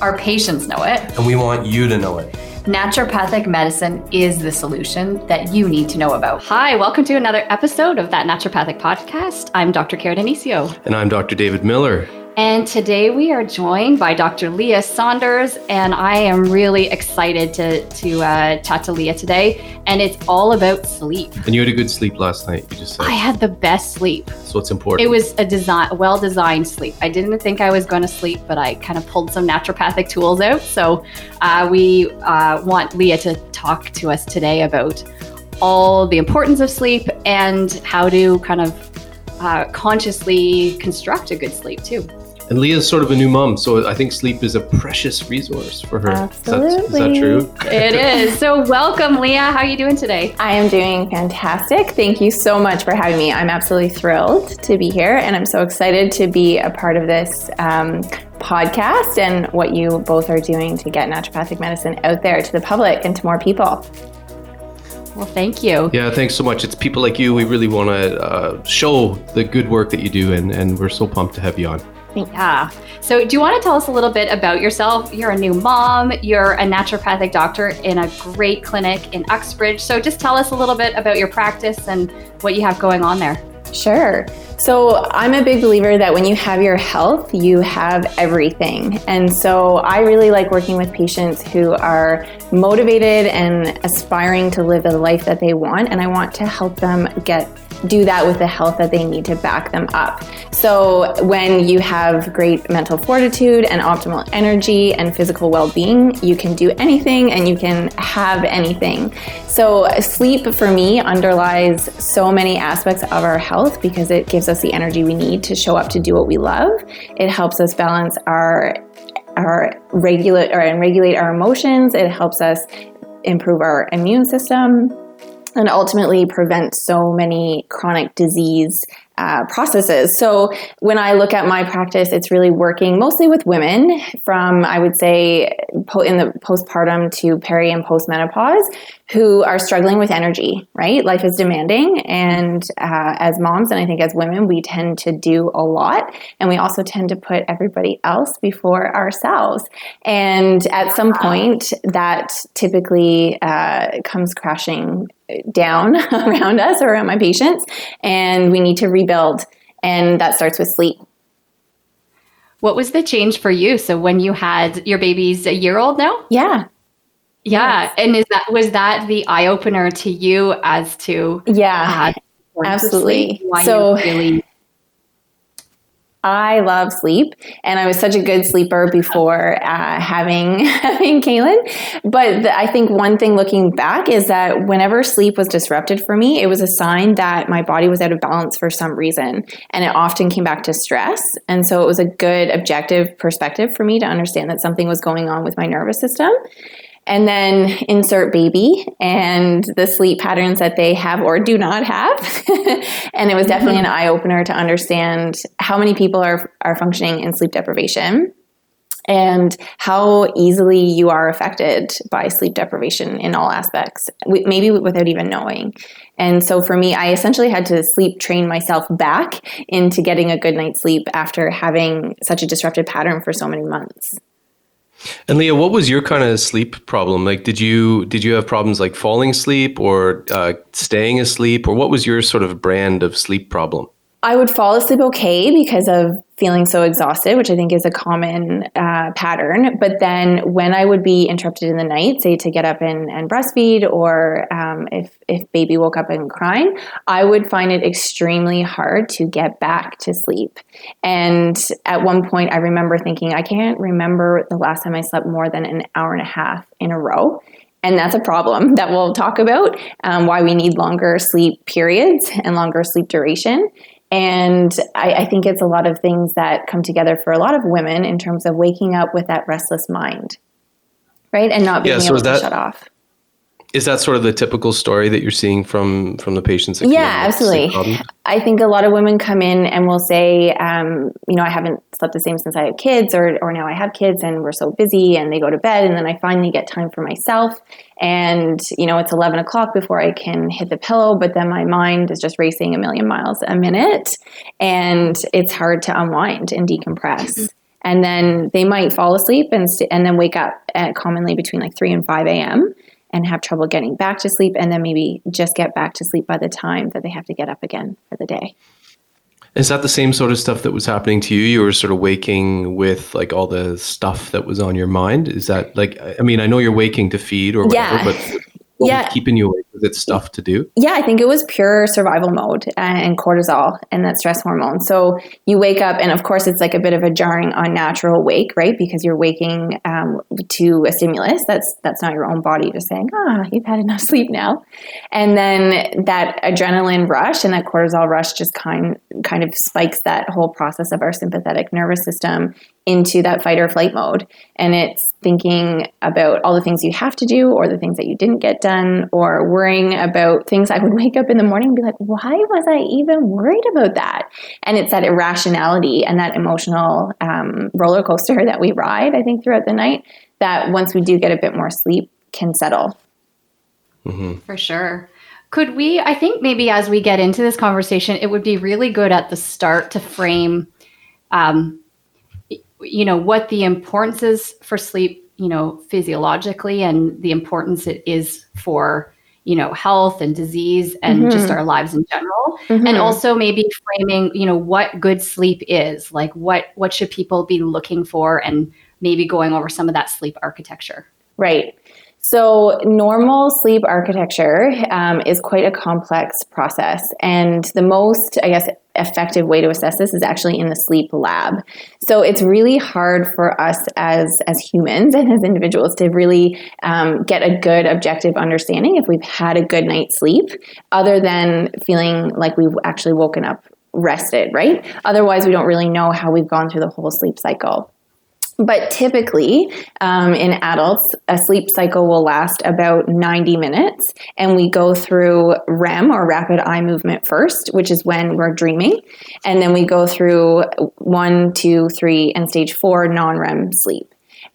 Our patients know it. and we want you to know it. Naturopathic medicine is the solution that you need to know about. Hi, welcome to another episode of That Naturopathic Podcast. I'm Dr. Cara Denisio. And I'm Dr. David Miller. And today we are joined by Dr. Leigha Saunders, and I am really excited to, to uh, chat to Leigha today. And it's all about sleep. And you had a good sleep last night, you just said. I had the best sleep. so it's important. It was a design, well designed sleep. I didn't think I was going to sleep, but I kind of pulled some naturopathic tools out. So uh, we uh, want Leigha to talk to us today about all the importance of sleep and how to kind of uh, consciously construct a good sleep too. And Leigha's sort of a new mom, so I think sleep is a precious resource for her. Is that- Is that, true? It is. So welcome, Leigha. How are you doing today? I am doing fantastic. Thank you so much for having me. I'm absolutely thrilled to be here, and I'm so excited to be a part of this um, podcast and what you both are doing to get naturopathic medicine out there to the public and to more people. Well, thank you. Yeah, thanks so much. It's people like you. We really want to uh, show the good work that you do, and, and we're so pumped to have you on. Yeah. So, do you want to tell us a little bit about yourself? You're a new mom, you're a naturopathic doctor in a great clinic in Uxbridge. So, just tell us a little bit about your practice and what you have going on there. Sure. So, I'm a big believer that when you have your health, you have everything. And so, I really like working with patients who are motivated and aspiring to live the life that they want. And I want to help them get do that with the health that they need to back them up. So, when you have great mental fortitude and optimal energy and physical well being, you can do anything and you can have anything. So, sleep for me underlies so many aspects of our health because it gives us the energy we need to show up to do what we love. It helps us balance our our regulate or and regulate our emotions. It helps us improve our immune system and ultimately prevent so many chronic disease uh, processes. So when I look at my practice, it's really working mostly with women from I would say po- in the postpartum to peri and postmenopause who are struggling with energy. Right, life is demanding, and uh, as moms and I think as women, we tend to do a lot, and we also tend to put everybody else before ourselves. And at some point, that typically uh, comes crashing down around us or around my patients, and we need to rebuild. And that starts with sleep. What was the change for you? So, when you had your baby's a year old now? Yeah, Yeah. And is that was that the eye opener to you as to yeah, uh, absolutely. So- you really I love sleep, and I was such a good sleeper before uh, having having Kaylin. But the, I think one thing looking back is that whenever sleep was disrupted for me, it was a sign that my body was out of balance for some reason, and it often came back to stress. And so it was a good objective perspective for me to understand that something was going on with my nervous system. And then insert baby and the sleep patterns that they have or do not have. and it was definitely an mm-hmm. eye opener to understand how many people are, are functioning in sleep deprivation and how easily you are affected by sleep deprivation in all aspects, maybe without even knowing. And so for me, I essentially had to sleep train myself back into getting a good night's sleep after having such a disrupted pattern for so many months. And Leigha, what was your kind of sleep problem? Like, did you did you have problems like falling asleep or uh, staying asleep, or what was your sort of brand of sleep problem? I would fall asleep okay because of feeling so exhausted, which I think is a common uh, pattern. But then when I would be interrupted in the night, say to get up and, and breastfeed, or um, if, if baby woke up and crying, I would find it extremely hard to get back to sleep. And at one point, I remember thinking, I can't remember the last time I slept more than an hour and a half in a row. And that's a problem that we'll talk about um, why we need longer sleep periods and longer sleep duration. And I, I, think it's a lot of things that come together for a lot of women in terms of waking up with that restless mind, right? And not being yeah, so able that, to shut off. Is that sort of the typical story that you're seeing from from the patients? yeah, absolutely. I think a lot of women come in and will say, um, you know, I haven't slept the same since I have kids, or or now I have kids and we're so busy, and they go to bed, and then I finally get time for myself, and you know, it's eleven o'clock before I can hit the pillow, but then my mind is just racing a million miles a minute, and it's hard to unwind and decompress. Mm-hmm. And then they might fall asleep and st- and then wake up at commonly between like three and five a.m and have trouble getting back to sleep and then maybe just get back to sleep by the time that they have to get up again for the day. Is that the same sort of stuff that was happening to you? You were sort of waking with like all the stuff that was on your mind. Is that like, I mean, I know you're waking to feed or whatever, yeah. but what yeah. was keeping you awake? Was it stuff to do? Yeah, I think it was pure survival mode and cortisol and that stress hormone. So you wake up, and of course, it's like a bit of a jarring, unnatural wake, right? Because you're waking um, to a stimulus that's that's not your own body just saying, "Ah, oh, you've had enough sleep now," and then that adrenaline rush and that cortisol rush just kind kind of spikes that whole process of our sympathetic nervous system into that fight or flight mode. And it's thinking about all the things you have to do or the things that you didn't get done or worrying about things. I would wake up in the morning and be like, why was I even worried about that? And it's that irrationality and that emotional um, roller coaster that we ride, I think, throughout the night that once we do get a bit more sleep can settle. Mm-hmm. For sure. Could we, I think maybe as we get into this conversation, it would be really good at the start to frame um, you know what the importance is for sleep you know physiologically and the importance it is for you know health and disease and mm-hmm. just our lives in general mm-hmm. and also maybe framing you know what good sleep is like what what should people be looking for and maybe going over some of that sleep architecture right so, normal sleep architecture um, is quite a complex process. And the most, I guess, effective way to assess this is actually in the sleep lab. So, it's really hard for us as, as humans and as individuals to really um, get a good objective understanding if we've had a good night's sleep, other than feeling like we've actually woken up rested, right? Otherwise, we don't really know how we've gone through the whole sleep cycle. But typically, um, in adults, a sleep cycle will last about 90 minutes, and we go through REM or rapid eye movement first, which is when we're dreaming, and then we go through one, two, three, and stage four non REM sleep.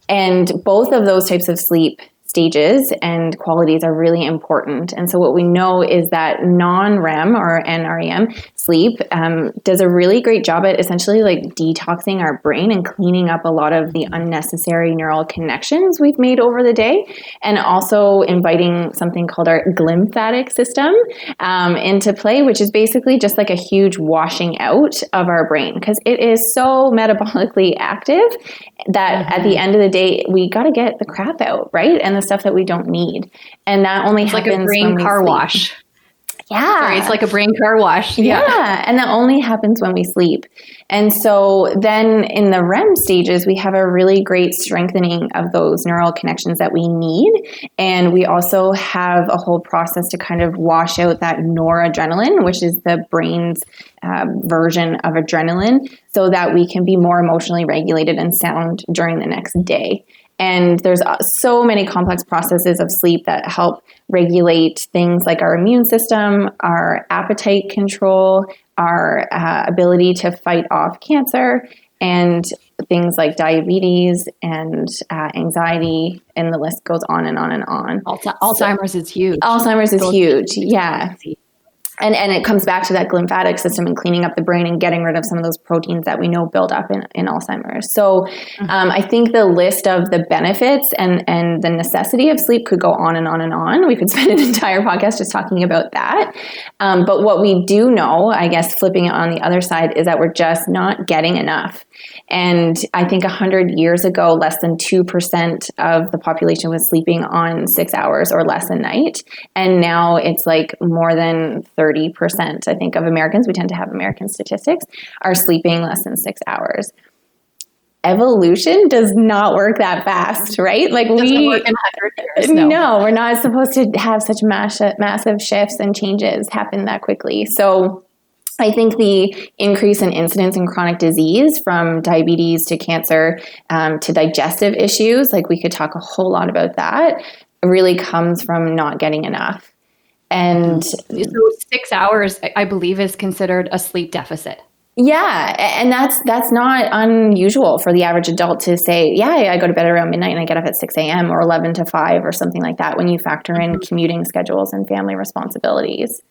And both of those types of sleep stages and qualities are really important. And so, what we know is that non REM or NREM sleep um, does a really great job at essentially like detoxing our brain and cleaning up a lot of the unnecessary neural connections we've made over the day, and also inviting something called our glymphatic system um, into play, which is basically just like a huge washing out of our brain because it is so metabolically active that mm-hmm. at the mm-hmm. end of the day, we got to get the crap out, right? And the stuff that we don't need. And that only it's happens like a brain car sleep. wash. Yeah. Sorry, it's like a brain car wash. Yeah. yeah. And that only happens when we sleep. And so then in the REM stages, we have a really great strengthening of those neural connections that we need. And we also have a whole process to kind of wash out that noradrenaline, which is the brain's uh, version of adrenaline, so that we can be more emotionally regulated and sound during the next day. And there's uh, so many complex processes of sleep that help regulate things like our immune system, our appetite control, our uh, ability to fight off cancer, and things like diabetes and uh, anxiety, and the list goes on and on and on. Alzheimer's so, is huge. Alzheimer's is huge, yeah. And and it comes back to that glymphatic system and cleaning up the brain and getting rid of some of those proteins that we know build up in, in Alzheimer's. So mm-hmm. um, I think the list of the benefits and and the necessity of sleep could go on and on and on. We could spend an entire podcast just talking about that. Um, but what we do know, I guess, flipping it on the other side, is that we're just not getting enough. And I think 100 years ago, less than 2% of the population was sleeping on six hours or less a night. And now it's like more than 30%, I think, of Americans, we tend to have American statistics, are sleeping less than six hours evolution does not work that fast, right? Like we years, no. no. we're not supposed to have such mass- massive shifts and changes happen that quickly. So I think the increase in incidence in chronic disease from diabetes to cancer um, to digestive issues, like we could talk a whole lot about that, really comes from not getting enough. And so, six hours, I believe, is considered a sleep deficit. Yeah, and that's that's not unusual for the average adult to say, yeah, I go to bed around midnight and I get up at six a.m. or eleven to five or something like that. When you factor in mm-hmm. commuting schedules and family responsibilities.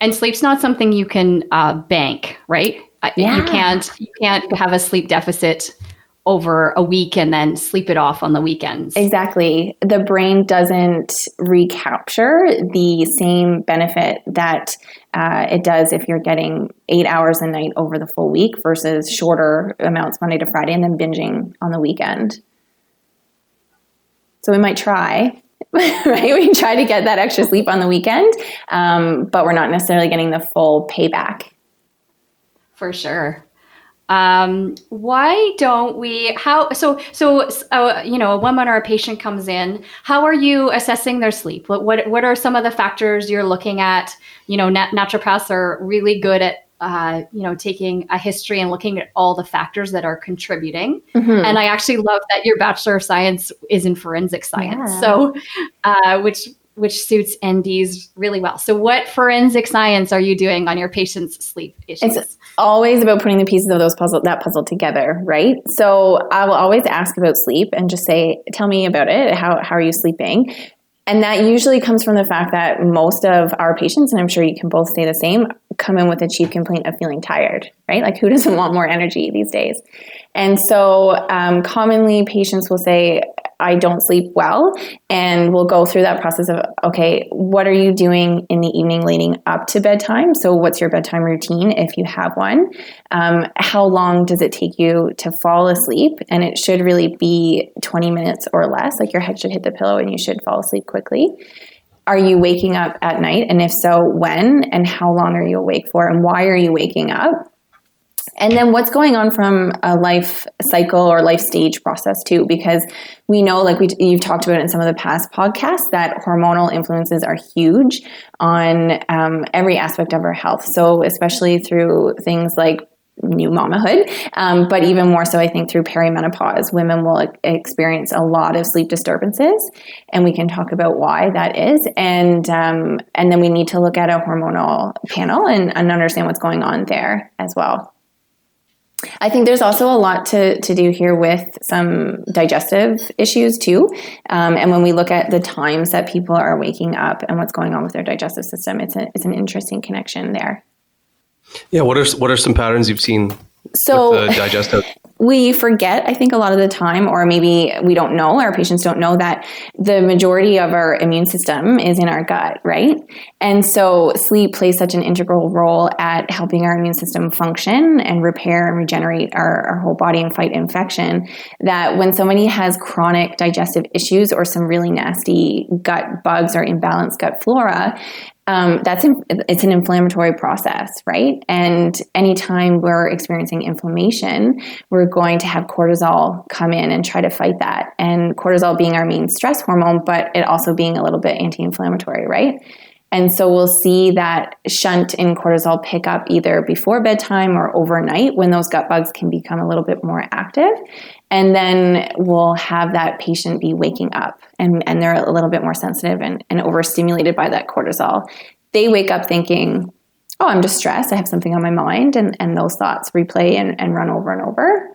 And sleep's not something you can uh, bank, right? Yeah. You can't you can't have a sleep deficit over a week and then sleep it off on the weekends. Exactly. The brain doesn't recapture the same benefit that uh, it does if you're getting eight hours a night over the full week versus shorter amounts Monday to Friday and then binging on the weekend. So we might try, right? We try to get that extra sleep on the weekend, um, but we're not necessarily getting the full payback. For sure. Um, why don't we? How so? So uh, you know, a woman or a patient comes in. How are you assessing their sleep? What what, what are some of the factors you're looking at? You know, nat- naturopaths are really good at uh, you know, taking a history and looking at all the factors that are contributing. Mm-hmm. And I actually love that your Bachelor of Science is in forensic science. Yeah. So, uh, which which suits NDs really well. So, what forensic science are you doing on your patients' sleep issues? It's always about putting the pieces of those puzzle that puzzle together, right? So, I will always ask about sleep and just say, "Tell me about it. How how are you sleeping?" And that usually comes from the fact that most of our patients, and I'm sure you can both say the same, come in with a chief complaint of feeling tired, right? Like, who doesn't want more energy these days? And so, um, commonly, patients will say, I don't sleep well. And we'll go through that process of, okay, what are you doing in the evening leading up to bedtime? So, what's your bedtime routine if you have one? Um, how long does it take you to fall asleep? And it should really be 20 minutes or less. Like your head should hit the pillow and you should fall asleep quickly. Are you waking up at night? And if so, when? And how long are you awake for? And why are you waking up? And then what's going on from a life cycle or life stage process too because we know like we you've talked about in some of the past podcasts that hormonal influences are huge on um, every aspect of our health. So especially through things like new mamahood um, but even more so i think through perimenopause women will experience a lot of sleep disturbances and we can talk about why that is. And um, and then we need to look at a hormonal panel and, and understand what's going on there as well I think there's also a lot to, to do here with some digestive issues too. Um, and when we look at the times that people are waking up and what's going on with their digestive system, it's, a, it's an interesting connection there. Yeah, what are what are some patterns you've seen so digestive? we forget, I think, a lot of the time, or maybe we don't know, our patients don't know that the majority of our immune system is in our gut, right? And so sleep plays such an integral role at helping our immune system function and repair and regenerate our, our whole body and fight infection. That when somebody has chronic digestive issues or some really nasty gut bugs or imbalanced gut flora, um, that's in, it's an inflammatory process, right? And anytime we're experiencing inflammation, we're going to have cortisol come in and try to fight that. And cortisol being our main stress hormone, but it also being a little bit anti-inflammatory, right? And so we'll see that shunt in cortisol pick up either before bedtime or overnight when those gut bugs can become a little bit more active. And then we'll have that patient be waking up and, and they're a little bit more sensitive and, and overstimulated by that cortisol. They wake up thinking, oh, I'm distressed. I have something on my mind. And, and those thoughts replay and, and run over and over.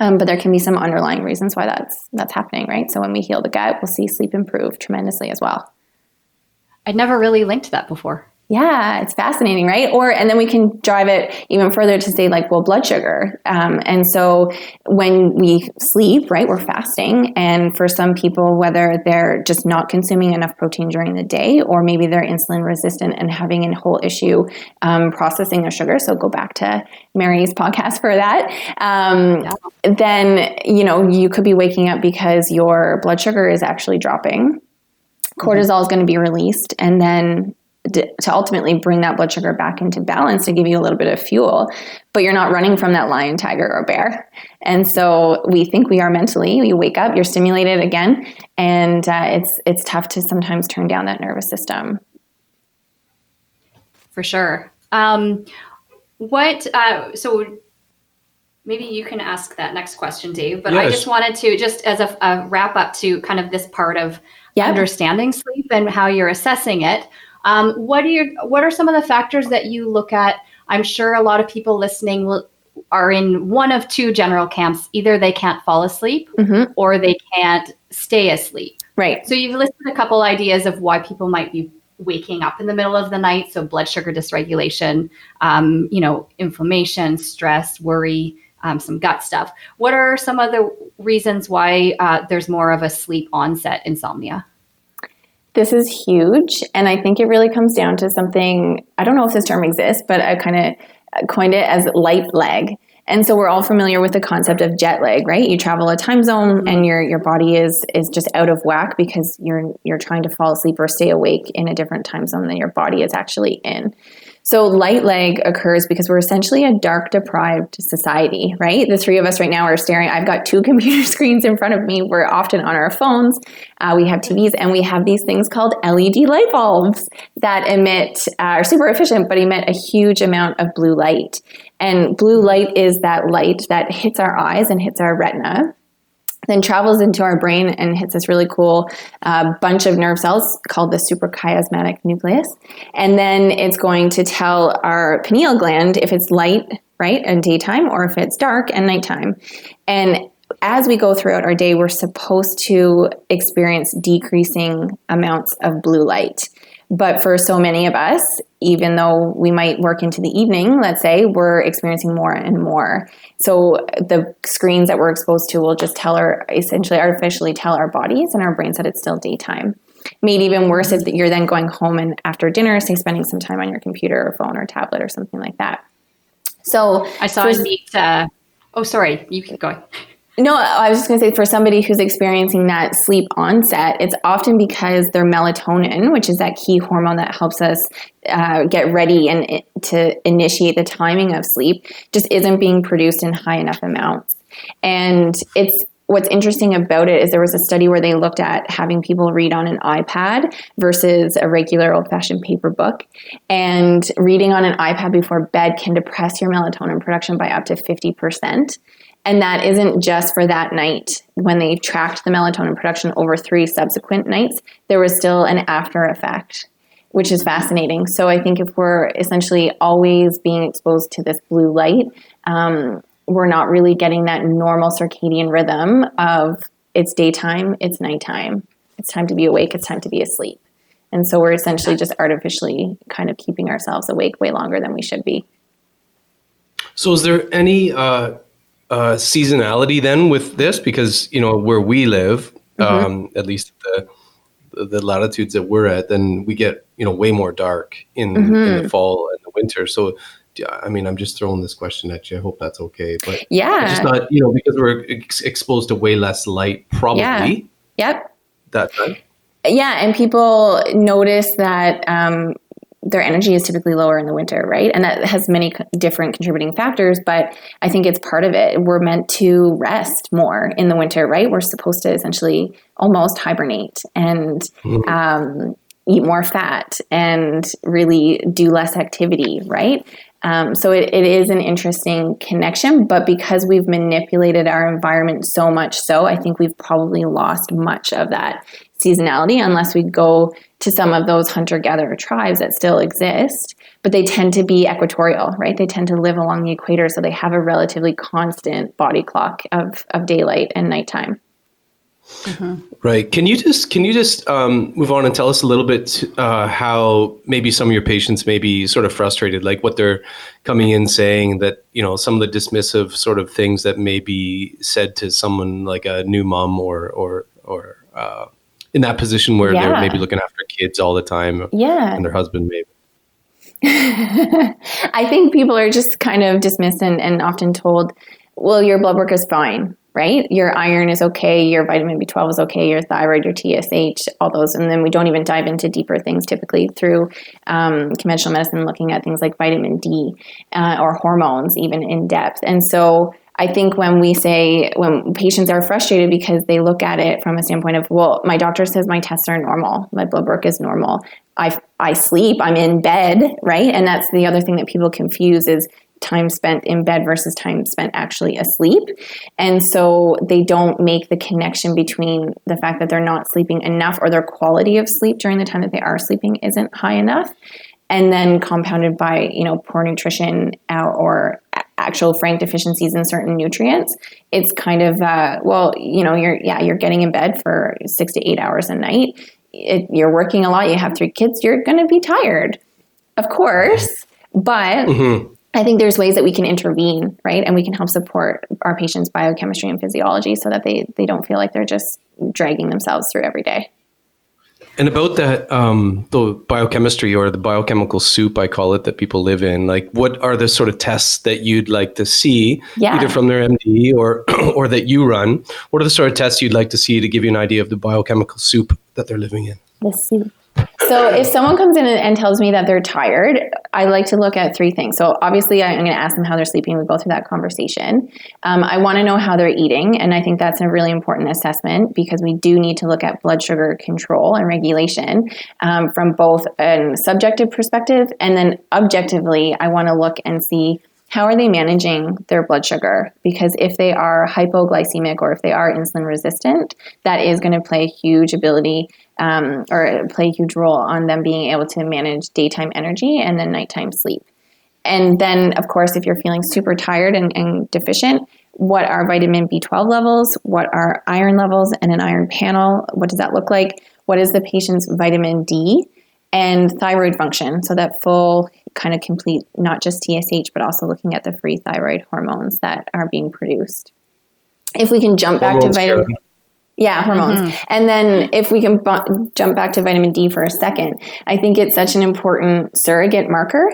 Um, but there can be some underlying reasons why that's that's happening, right? So when we heal the gut, we'll see sleep improve tremendously as well. I'd never really linked that before. Yeah, it's fascinating, right? Or, and then we can drive it even further to say, like, well, blood sugar. Um, and so when we sleep, right, we're fasting. And for some people, whether they're just not consuming enough protein during the day, or maybe they're insulin resistant and having a whole issue um, processing their sugar. So go back to Mary's podcast for that. Um. Then, you know, you could be waking up because your blood sugar is actually dropping cortisol is going to be released and then to ultimately bring that blood sugar back into balance to give you a little bit of fuel but you're not running from that lion tiger or bear and so we think we are mentally you wake up you're stimulated again and uh, it's it's tough to sometimes turn down that nervous system for sure um, what uh, so maybe you can ask that next question dave but yes. i just wanted to just as a, a wrap up to kind of this part of yep. understanding sleep and how you're assessing it um, what are your what are some of the factors that you look at? I'm sure a lot of people listening will, are in one of two general camps. Either they can't fall asleep mm-hmm. or they can't stay asleep. Right. So you've listed a couple ideas of why people might be waking up in the middle of the night. So blood sugar dysregulation, um, you know, inflammation, stress, worry, um, some gut stuff. What are some of the reasons why uh, there's more of a sleep onset insomnia? This is huge. And I think it really comes down to something I don't know if this term exists, but I kind of coined it as light lag. And so we're all familiar with the concept of jet lag, right? You travel a time zone mm-hmm. and your your body is is just out of whack because you're you're trying to fall asleep or stay awake in a different time zone than your body is actually in. So light lag occurs because we're essentially a dark deprived society, right? The three of us right now are staring. I've got two computer screens in front of me. We're often on our phones. Uh, we have TVs and we have these things called LED light bulbs that emit, uh, are super efficient, but emit a huge amount of blue light. And blue light is that light that hits our eyes and hits our retina then travels into our brain and hits this really cool uh, bunch of nerve cells called the suprachiasmatic nucleus. And then it's going to tell our pineal gland if it's light, right, and daytime, or if it's dark and nighttime. And as we go throughout our day, we're supposed to experience decreasing amounts of blue light. But for so many of us, even though we might work into the evening, let's say, we're experiencing more and more. So the screens that we're exposed to will just tell our, essentially artificially tell our bodies and our brains that it's still daytime. Made even worse if you're then going home and after dinner, say spending some time on your computer or phone or tablet or something like that. So I saw a neat. Uh, oh, sorry, you keep going. No, I was just going to say for somebody who's experiencing that sleep onset, it's often because their melatonin, which is that key hormone that helps us uh, get ready and to initiate the timing of sleep, just isn't being produced in high enough amounts. And it's what's interesting about it is there was a study where they looked at having people read on an iPad versus a regular old fashioned paper book. And reading on an iPad before bed can depress your melatonin production by up to 50%. And that isn't just for that night. When they tracked the melatonin production over three subsequent nights, there was still an after effect, which is fascinating. So I think if we're essentially always being exposed to this blue light, um, we're not really getting that normal circadian rhythm of it's daytime, it's nighttime, it's time to be awake, it's time to be asleep. And so we're essentially just artificially kind of keeping ourselves awake way longer than we should be. So, is there any uh, uh, seasonality then with this because you know where we live, mm-hmm. um, at least the the latitudes that we're at, then we get you know way more dark in, mm-hmm. in the mm-hmm. fall and the winter. So I mean, I'm just throwing this question at you. I hope that's okay. But yeah, just not you know because we're ex- exposed to way less light, probably. Yeah. Yep. That time. Yeah, and people notice that um, their energy is typically lower in the winter, right? And that has many different contributing factors, but I think it's part of it. We're meant to rest more in the winter, right? We're supposed to essentially almost hibernate and mm-hmm. um, eat more fat and really do less activity, right? Um, so it, it is an interesting connection, but because we've manipulated our environment so much so, I think we've probably lost much of that seasonality unless we go to some of those hunter gatherer tribes that still exist, but they tend to be equatorial, right? They tend to live along the equator, so they have a relatively constant body clock of, of daylight and nighttime. Mm-hmm. Right. Can you just can you just um, move on and tell us a little bit uh, how maybe some of your patients may be sort of frustrated, like what they're coming in saying that you know some of the dismissive sort of things that may be said to someone like a new mom or or or uh, in that position where yeah. they're maybe looking after kids all the time, yeah, and their husband maybe. I think people are just kind of dismissed and, and often told, well, your blood work is fine right? Your iron is okay, your vitamin B12 is okay, your thyroid, your TSH, all those. And then we don't even dive into deeper things typically through um, conventional medicine, looking at things like vitamin D uh, or hormones, even in depth. And so I think when we say, when patients are frustrated because they look at it from a standpoint of, well, my doctor says my tests are normal, my blood work is normal. I, I sleep, I'm in bed, right? And that's the other thing that people confuse is time spent in bed versus time spent actually asleep. And so they don't make the connection between the fact that they're not sleeping enough or their quality of sleep during the time that they are sleeping isn't high enough. And then compounded by, you know, poor nutrition or actual frank deficiencies in certain nutrients, it's kind of, uh, well, you know, you're, yeah, you're getting in bed for six to eight hours a night. It, you're working a lot, you have three kids, you're going to be tired, of course. But mm-hmm I think there's ways that we can intervene, right? And we can help support our patients' biochemistry and physiology so that they, they don't feel like they're just dragging themselves through every day. And about that, um, the biochemistry or the biochemical soup, I call it, that people live in. Like, what are the sort of tests that you'd like to see, yeah. either from their MD or or that you run? What are the sort of tests you'd like to see to give you an idea of the biochemical soup that they're living in? The soup. So if someone comes in and, tells me that they're tired, I like to look at three things. So obviously, I'm going to ask them how they're sleeping. We go through that conversation. Um, I want to know how they're eating, and I think that's a really important assessment because we do need to look at blood sugar control and regulation um, from both a subjective perspective and then objectively. I want to look and see how are they managing their blood sugar? Because if they are hypoglycemic or if they are insulin resistant, that is going to play a huge ability um, or play a huge role on them being able to manage daytime energy and then nighttime sleep. And then, of course, if you're feeling super tired and, and deficient, what are vitamin B12 levels? What are iron levels and an iron panel? What does that look like? What is the patient's vitamin D? and thyroid function. So that full kind of complete, not just TSH, but also looking at the free thyroid hormones that are being produced. If we can jump back hormones, to vitamin, yeah, hormones, mm-hmm. and then if we can bu- jump back to vitamin D for a second, I think it's such an important surrogate marker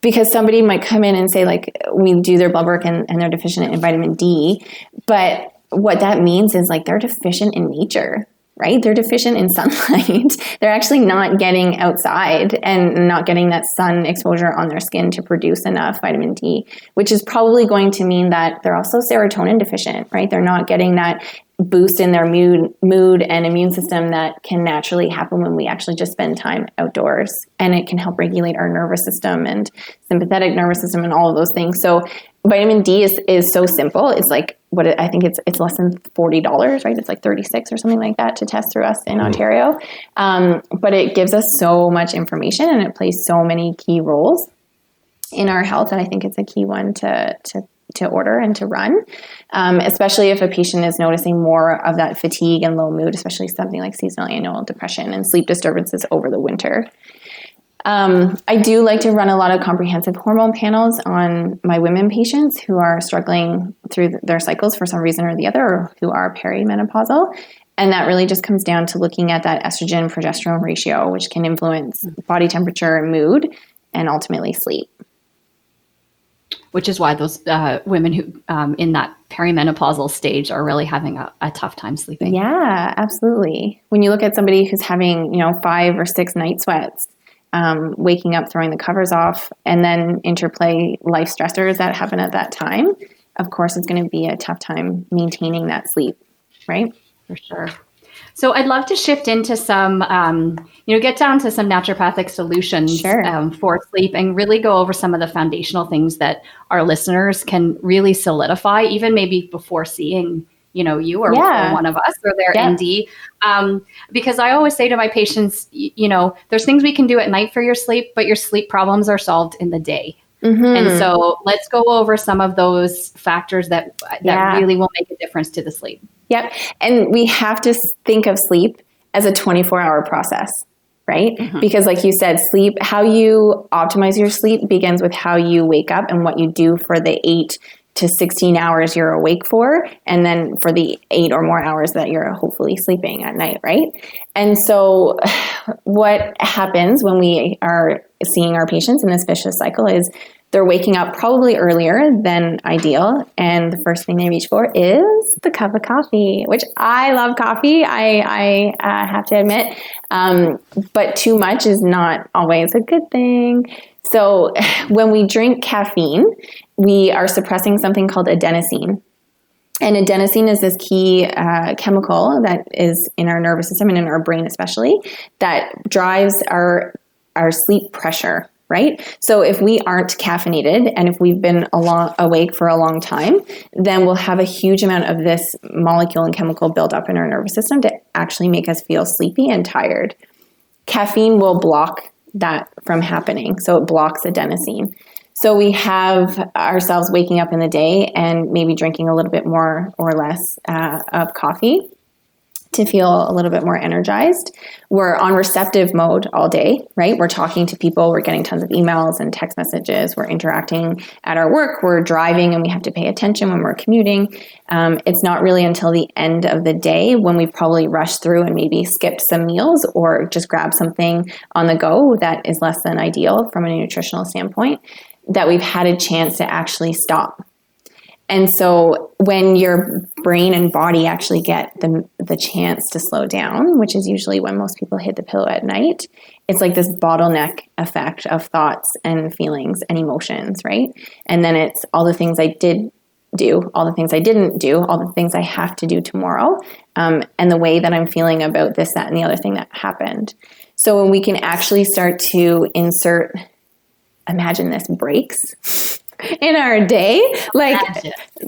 because somebody might come in and say like we do their blood work and, and they're deficient in vitamin D, but what that means is like they're deficient in nature right? They're deficient in sunlight. They're actually not getting outside and not getting that sun exposure on their skin to produce enough vitamin D, which is probably going to mean that they're also serotonin deficient, right? They're not getting that boost in their mood mood and immune system that can naturally happen when we actually just spend time outdoors and it can help regulate our nervous system and sympathetic nervous system and all of those things so vitamin D is is so simple. It's like what it, I think it's it's less than forty dollars, right? It's like thirty six or something like that to test through us in mm. Ontario. Um, but it gives us so much information and it plays so many key roles in our health, and I think it's a key one to to to order and to run, um, especially if a patient is noticing more of that fatigue and low mood, especially something like seasonal annual depression and sleep disturbances over the winter. Um, I do like to run a lot of comprehensive hormone panels on my women patients who are struggling through their cycles for some reason or the other, or who are perimenopausal. And that really just comes down to looking at that estrogen progesterone ratio, which can influence body temperature mood and ultimately sleep. Which is why those uh, women who um, in that perimenopausal stage are really having a, a tough time sleeping. Yeah, absolutely. When you look at somebody who's having, you know, five or six night sweats, um, waking up, throwing the covers off, and then interplay life stressors that happen at that time, of course, it's going to be a tough time maintaining that sleep, right? For sure. So I'd love to shift into some, um, you know, get down to some naturopathic solutions sure. um, for sleep and really go over some of the foundational things that our listeners can really solidify, even maybe before seeing you know you or, yeah. one of us or their yeah. nd um, because i always say to my patients you, you know there's things we can do at night for your sleep but your sleep problems are solved in the day Mm-hmm. And so let's go over some of those factors that that yeah. really will make a difference to the sleep. Yep. And we have to think of sleep as a 24 hour process, right? Mm-hmm. Because, like you said, sleep, how you optimize your sleep begins with how you wake up and what you do for the eight to 16 hours you're awake for, and then for the eight or more hours that you're hopefully sleeping at night, right? And so, what happens when we are seeing our patients in this vicious cycle is they're waking up probably earlier than ideal, and the first thing they reach for is the cup of coffee, which I love coffee. I, I uh, have to admit, um, but too much is not always a good thing. So, when we drink caffeine, we are suppressing something called adenosine. And adenosine is this key uh, chemical that is in our nervous system and in our brain, especially, that drives our our sleep pressure right? So if we aren't caffeinated and if we've been long, awake for a long time, then we'll have a huge amount of this molecule and chemical build up in our nervous system to actually make us feel sleepy and tired. Caffeine will block that from happening. So it blocks adenosine. So we have ourselves waking up in the day and maybe drinking a little bit more or less uh, of coffee to feel a little bit more energized. We're on receptive mode all day, right? We're talking to people, we're getting tons of emails and text messages, we're interacting at our work, we're driving and we have to pay attention when we're commuting. Um, it's not really until the end of the day when we've probably rush through and maybe skipped some meals or just grab something on the go that is less than ideal from a nutritional standpoint that we've had a chance to actually stop and so when your brain and body actually get the, the chance to slow down, which is usually when most people hit the pillow at night, it's like this bottleneck effect of thoughts and feelings and emotions, right? And then it's all the things I did do, all the things I didn't do, all the things I have to do tomorrow, um, and the way that I'm feeling about this, that, and the other thing that happened. So when we can actually start to insert, imagine this breaks in our day. Like,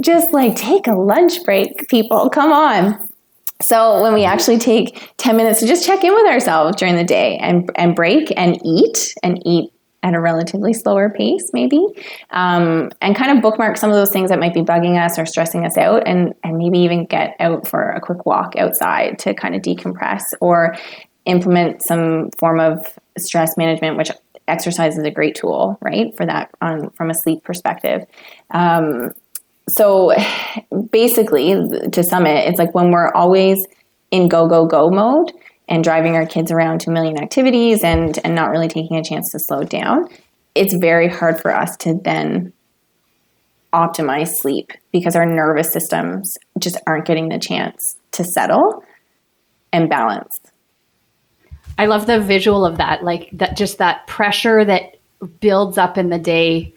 just like take a lunch break, people. Come on. So when we actually take 10 minutes to just check in with ourselves during the day and, and break and eat and eat at a relatively slower pace, maybe, um, and kind of bookmark some of those things that might be bugging us or stressing us out, and, and maybe even get out for a quick walk outside to kind of decompress or implement some form of stress management, which exercise is a great tool, right, for that on from a sleep perspective. Um, so basically, to sum it, it's like when we're always in go go go mode and driving our kids around to a million activities and and not really taking a chance to slow down, it's very hard for us to then optimize sleep because our nervous systems just aren't getting the chance to settle and balance. I love the visual of that, like that, just that pressure that builds up in the day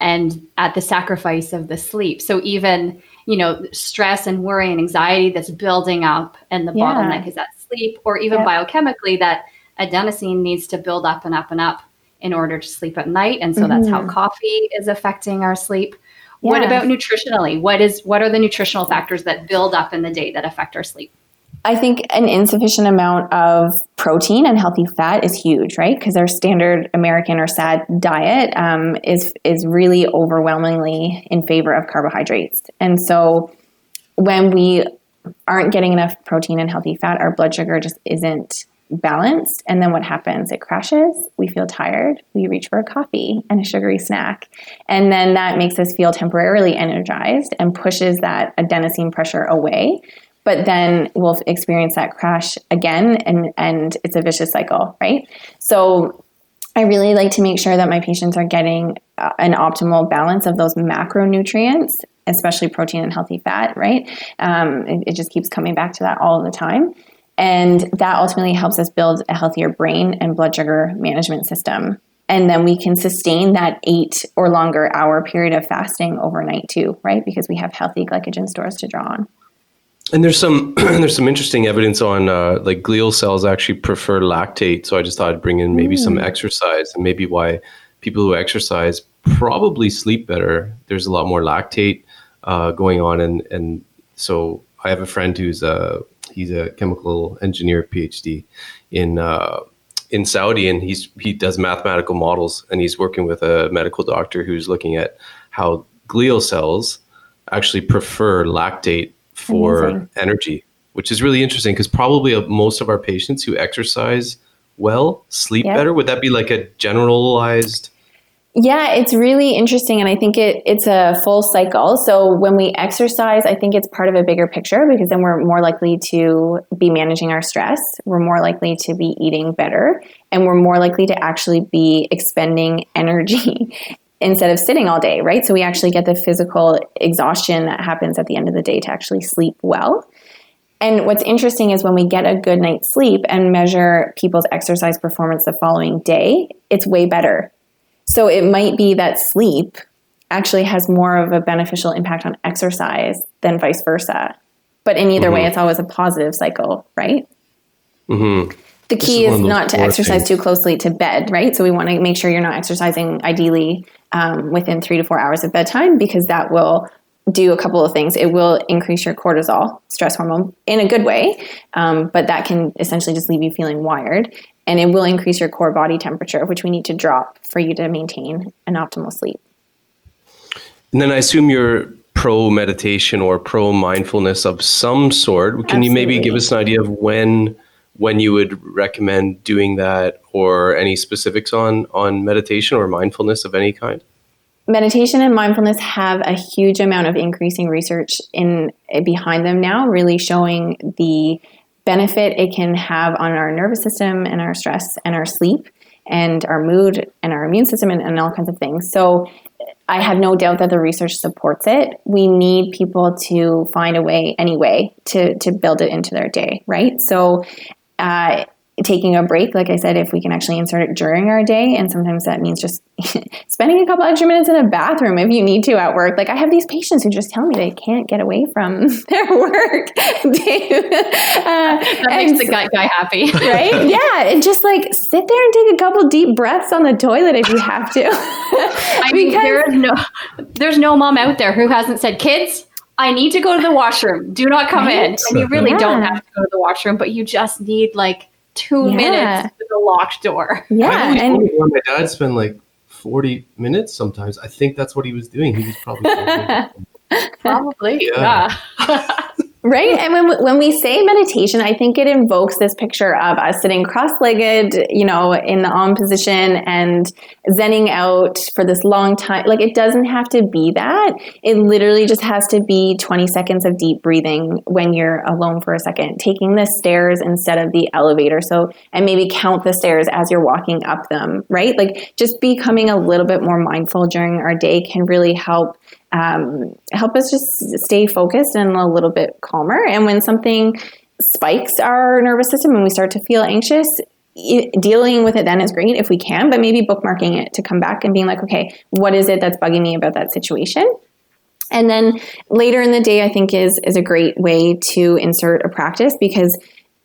and at the sacrifice of the sleep. So even, you know, stress and worry and anxiety that's building up and the yeah. bottleneck is that sleep, or even yep. biochemically that adenosine needs to build up and up and up in order to sleep at night. And so mm-hmm. that's how mm-hmm. coffee is affecting our sleep. Yeah. What about nutritionally? What is what are the nutritional factors that build up in the day that affect our sleep? I think an insufficient amount of protein and healthy fat is huge, right? Because our standard American or SAD diet um, is is really overwhelmingly in favor of carbohydrates, and so when we aren't getting enough protein and healthy fat, our blood sugar just isn't balanced. And then what happens? It crashes. We feel tired. We reach for a coffee and a sugary snack. And then that makes us feel temporarily energized and pushes that adenosine pressure away but then we'll experience that crash again and and it's a vicious cycle right? So i really like to make sure that my patients are getting uh, an optimal balance of those macronutrients especially protein and healthy fat right? Um, it, it just keeps coming back to that all the time. And that ultimately helps us build a healthier brain and blood sugar management system. And then we can sustain that eight or longer hour period of fasting overnight too right? Because we have healthy glycogen stores to draw on and there's some there's some interesting evidence on uh, like glial cells actually prefer lactate. So I just thought I'd bring in maybe mm. some exercise and maybe why people who exercise probably sleep better. There's a lot more lactate uh, going on, and and so I have a friend who's a he's a chemical engineer PhD in uh, in Saudi, and he's he does mathematical models, and he's working with a medical doctor who's looking at how glial cells actually prefer lactate for Amazing. energy, which is really interesting because probably uh, most of our patients who exercise well sleep yep. better. Would that be like a generalized? Yeah, it's really interesting, and I think it it's a full cycle. So when we exercise, I think it's part of a bigger picture because then we're more likely to be managing our stress. We're more likely to be eating better, and we're more likely to actually be expending energy instead of sitting all day, right? So we actually get the physical exhaustion that happens at the end of the day to actually sleep well. And what's interesting is when we get a good night's sleep and measure people's exercise performance the following day, it's way better so it might be that sleep actually has more of a beneficial impact on exercise than vice versa. But in either mm-hmm. way, it's always a positive cycle, right? Mm-hmm. The key is, is not to exercise things. too closely to bed, right? So we want to make sure you're not exercising ideally um, within three to four hours of bedtime because that will do a couple of things. It will increase your cortisol, stress hormone, in a good way, um, but that can essentially just leave you feeling wired and it will increase your core body temperature, which we need to drop for you to maintain an optimal sleep. And then I assume you're pro meditation or pro mindfulness of some sort. Can Absolutely. you maybe give us an idea of when when you would recommend doing that or any specifics on on meditation or mindfulness of any kind? Meditation and mindfulness have a huge amount of increasing research in eh, behind them now, really showing the benefit it can have on our nervous system and our stress and our sleep and our mood and our immune system and, and all kinds of things. So eh, I have no doubt that the research supports it. We need people to find a way, anyway, to to build it into their day, right? So uh, taking a break, like I said, if we can actually insert it during our day, and sometimes that means just spending a couple extra minutes in a bathroom if you need to at work. Like I have these patients who just tell me they can't get away from their work. Dave. Uh, that makes the guy, guy happy, right? Yeah, and just like sit there and take a couple deep breaths on the toilet if you have to. I mean, there is no, there's no mom out there who hasn't said, "Kids, I need to go to the washroom. Do not come right? in." And you really yeah. don't have to go to the washroom, but you just need like two yeah. minutes to the locked door. Yeah. and my dad spent like 40 minutes sometimes. I think that's what he was doing. He was probably probably. yeah. yeah. Right. And when, when we say meditation, I think it invokes this picture of us sitting cross legged, you know, in the Om position and zenning out for this long time. Like it doesn't have to be that. It literally just has to be 20 seconds of deep breathing when you're alone for a second, taking the stairs instead of the elevator. So, and maybe count the stairs as you're walking up them, right? Like just becoming a little bit more mindful during our day can really help um, help us just stay focused and a little bit calmer. And when something spikes our nervous system and we start to feel anxious, dealing with it then is great if we can, but maybe bookmarking it to come back and being like, okay, what is it that's bugging me about that situation? And then later in the day, I think is is a great way to insert a practice because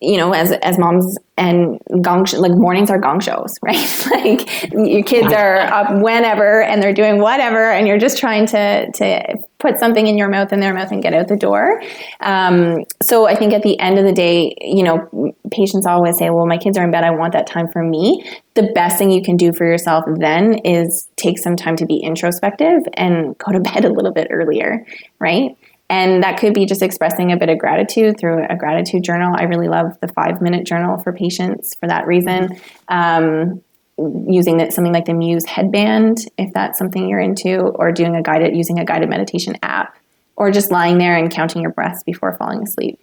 you know, as as moms and gong sh- like mornings are gong shows, right? like your kids are up whenever and they're doing whatever, and you're just trying to to put something in your mouth and their mouth and get out the door. Um, so I think at the end of the day, you know, patients always say, "Well, my kids are in bed. I want that time for me." The best thing you can do for yourself then is take some time to be introspective and go to bed a little bit earlier, right? And that could be just expressing a bit of gratitude through a gratitude journal. I really love the five minute journal for patients for that reason. Um, using it, something like the Muse headband, if that's something you're into, or doing a guided using a guided meditation app, or just lying there and counting your breaths before falling asleep.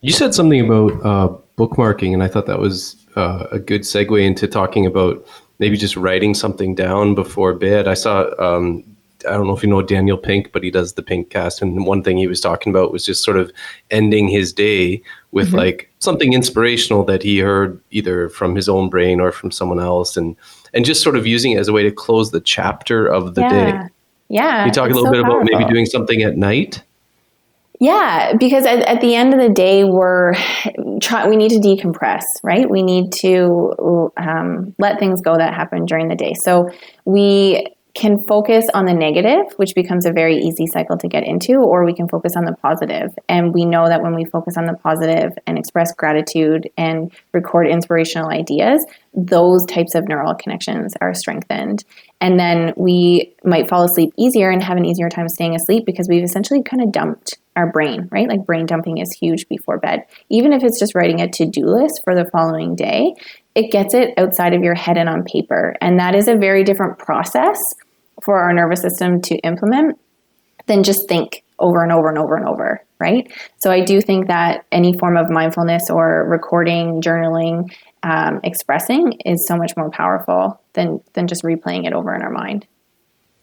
You said something about uh, bookmarking, and I thought that was uh, a good segue into talking about maybe just writing something down before bed. I saw um, I don't know if you know Daniel Pink, but he does the Pinkcast. And one thing he was talking about was just sort of ending his day with mm-hmm. like something inspirational that he heard either from his own brain or from someone else and and just sort of using it as a way to close the chapter of the yeah. day. Yeah. Can you talk a little so bit powerful. about maybe doing something at night? Yeah, because at, at the end of the day, we're trying. We need to decompress, right? We need to um, let things go that happen during the day. So we can focus on the negative, which becomes a very easy cycle to get into, or we can focus on the positive. And we know that when we focus on the positive and express gratitude and record inspirational ideas, those types of neural connections are strengthened. And then we might fall asleep easier and have an easier time staying asleep because we've essentially kind of dumped our brain, right? Like brain dumping is huge before bed. Even if it's just writing a to do list for the following day, it gets it outside of your head and on paper. And that is a very different process for our nervous system to implement than just think over and over and over and over, right? So I do think that any form of mindfulness or recording, journaling, um, expressing is so much more powerful than than just replaying it over in our mind.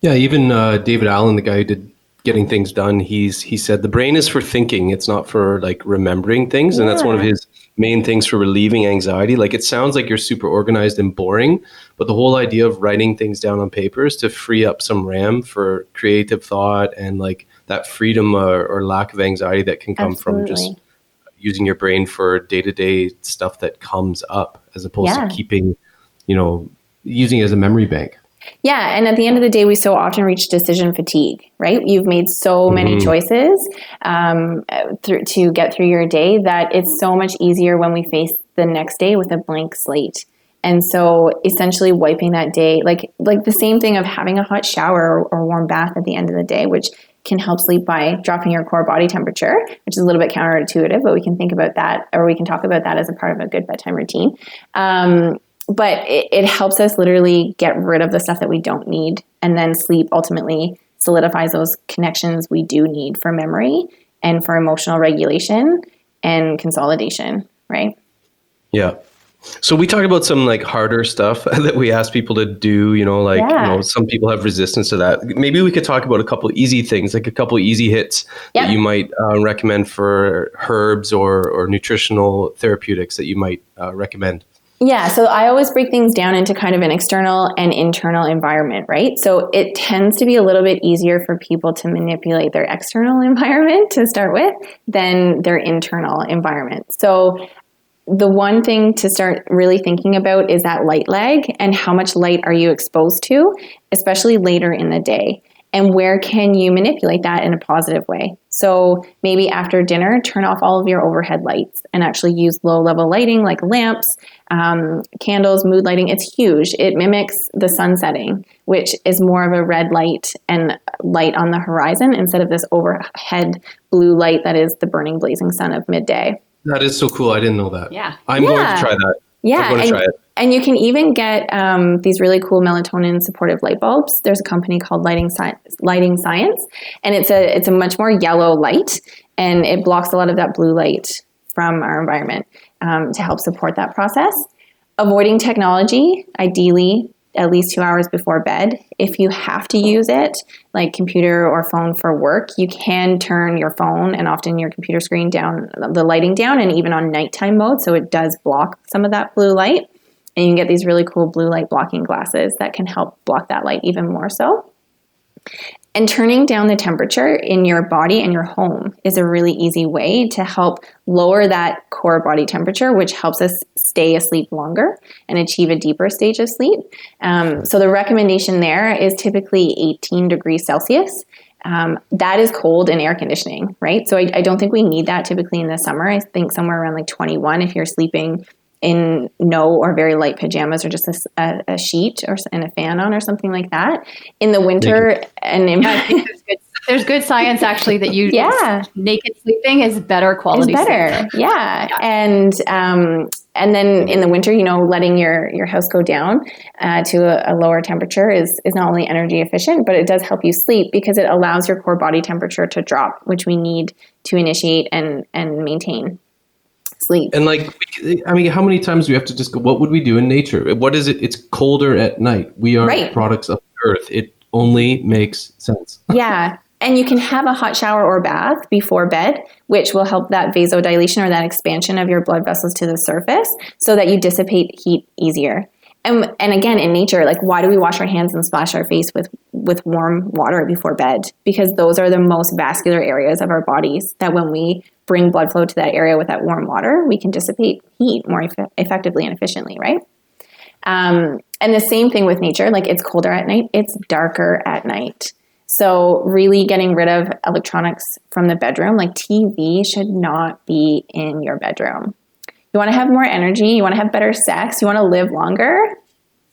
Yeah, even uh, David Allen, the guy who did getting things done, he's he said the brain is for thinking; it's not for like remembering things, yeah. and that's one of his main things for relieving anxiety. Like it sounds like you're super organized and boring, but the whole idea of writing things down on paper is to free up some RAM for creative thought and like that freedom or, or lack of anxiety that can come Absolutely. from just using your brain for day to day stuff that comes up, as opposed yeah. to keeping, you know, using it as a memory bank. Yeah, and at the end of the day, we so often reach decision fatigue, right? You've made so mm-hmm. many choices um, th- to get through your day that it's so much easier when we face the next day with a blank slate. And so, essentially, wiping that day, like like the same thing of having a hot shower or, or warm bath at the end of the day, which can help sleep by dropping your core body temperature, which is a little bit counterintuitive, but we can think about that or we can talk about that as a part of a good bedtime routine. Um, but it, it helps us literally get rid of the stuff that we don't need. And then sleep ultimately solidifies those connections we do need for memory and for emotional regulation and consolidation, right? Yeah. So we talked about some like harder stuff that we ask people to do, you know, like yeah. you know, some people have resistance to that. Maybe we could talk about a couple easy things, like a couple easy hits yep. that you might uh, recommend for herbs or or nutritional therapeutics that you might uh, recommend. Yeah, so I always break things down into kind of an external and internal environment, right? So it tends to be a little bit easier for people to manipulate their external environment to start with than their internal environment. So the one thing to start really thinking about is that light lag and how much light are you exposed to, especially later in the day. And where can you manipulate that in a positive way? So maybe after dinner, turn off all of your overhead lights and actually use low level lighting like lamps, um, candles, mood lighting. It's huge. It mimics the sun setting, which is more of a red light and light on the horizon instead of this overhead blue light that is the burning blazing sun of midday. That is so cool. I didn't know that. Yeah. I'm yeah. going to try that. Yeah. And, and, you can even get um, these really cool melatonin supportive light bulbs. There's a company called Lighting, Sci- Lighting Science, and it's a it's a much more yellow light, and it blocks a lot of that blue light from our environment um, to help support that process. Avoiding technology, ideally, at least two hours before bed. If you have to use it, like computer or phone for work, you can turn your phone and often your computer screen down, the lighting down, and even on nighttime mode. So it does block some of that blue light. And you can get these really cool blue light blocking glasses that can help block that light even more so. And turning down the temperature in your body and your home is a really easy way to help lower that core body temperature, which helps us stay asleep longer and achieve a deeper stage of sleep. Um, so the recommendation there is typically 18 degrees Celsius. Um, that is cold in air conditioning, right? So I, I, don't think we need that typically in the summer. I think somewhere around like 21 if you're sleeping in no or very light pajamas or just a, a, a sheet or and a fan on or something like that. In the winter and in yeah, there's, good, there's good science actually that you yeah naked sleeping is better quality. Is better, yeah. yeah. and um, and then in the winter, you know, letting your your house go down uh, to a, a, lower temperature is is not only energy efficient, but it does help you sleep because it allows your core body temperature to drop, which we need to initiate and and maintain sleep. And like, I mean, how many times do we have to just go? What would we do in nature? What is it? It's colder at night. We are right. products of Earth. It only makes sense. yeah. And you can have a hot shower or bath before bed, which will help that vasodilation or that expansion of your blood vessels to the surface so that you dissipate heat easier. And, and again, in nature, like why do we wash our hands and splash our face with, with warm water before bed? Because those are the most vascular areas of our bodies that when we bring blood flow to that area with that warm water, we can dissipate heat more eff- effectively and efficiently, right? Um, and the same thing with nature, like it's colder at night, it's darker at night. So, really getting rid of electronics from the bedroom, like TV should not be in your bedroom. You want to have more energy, you want to have better sex, you want to live longer,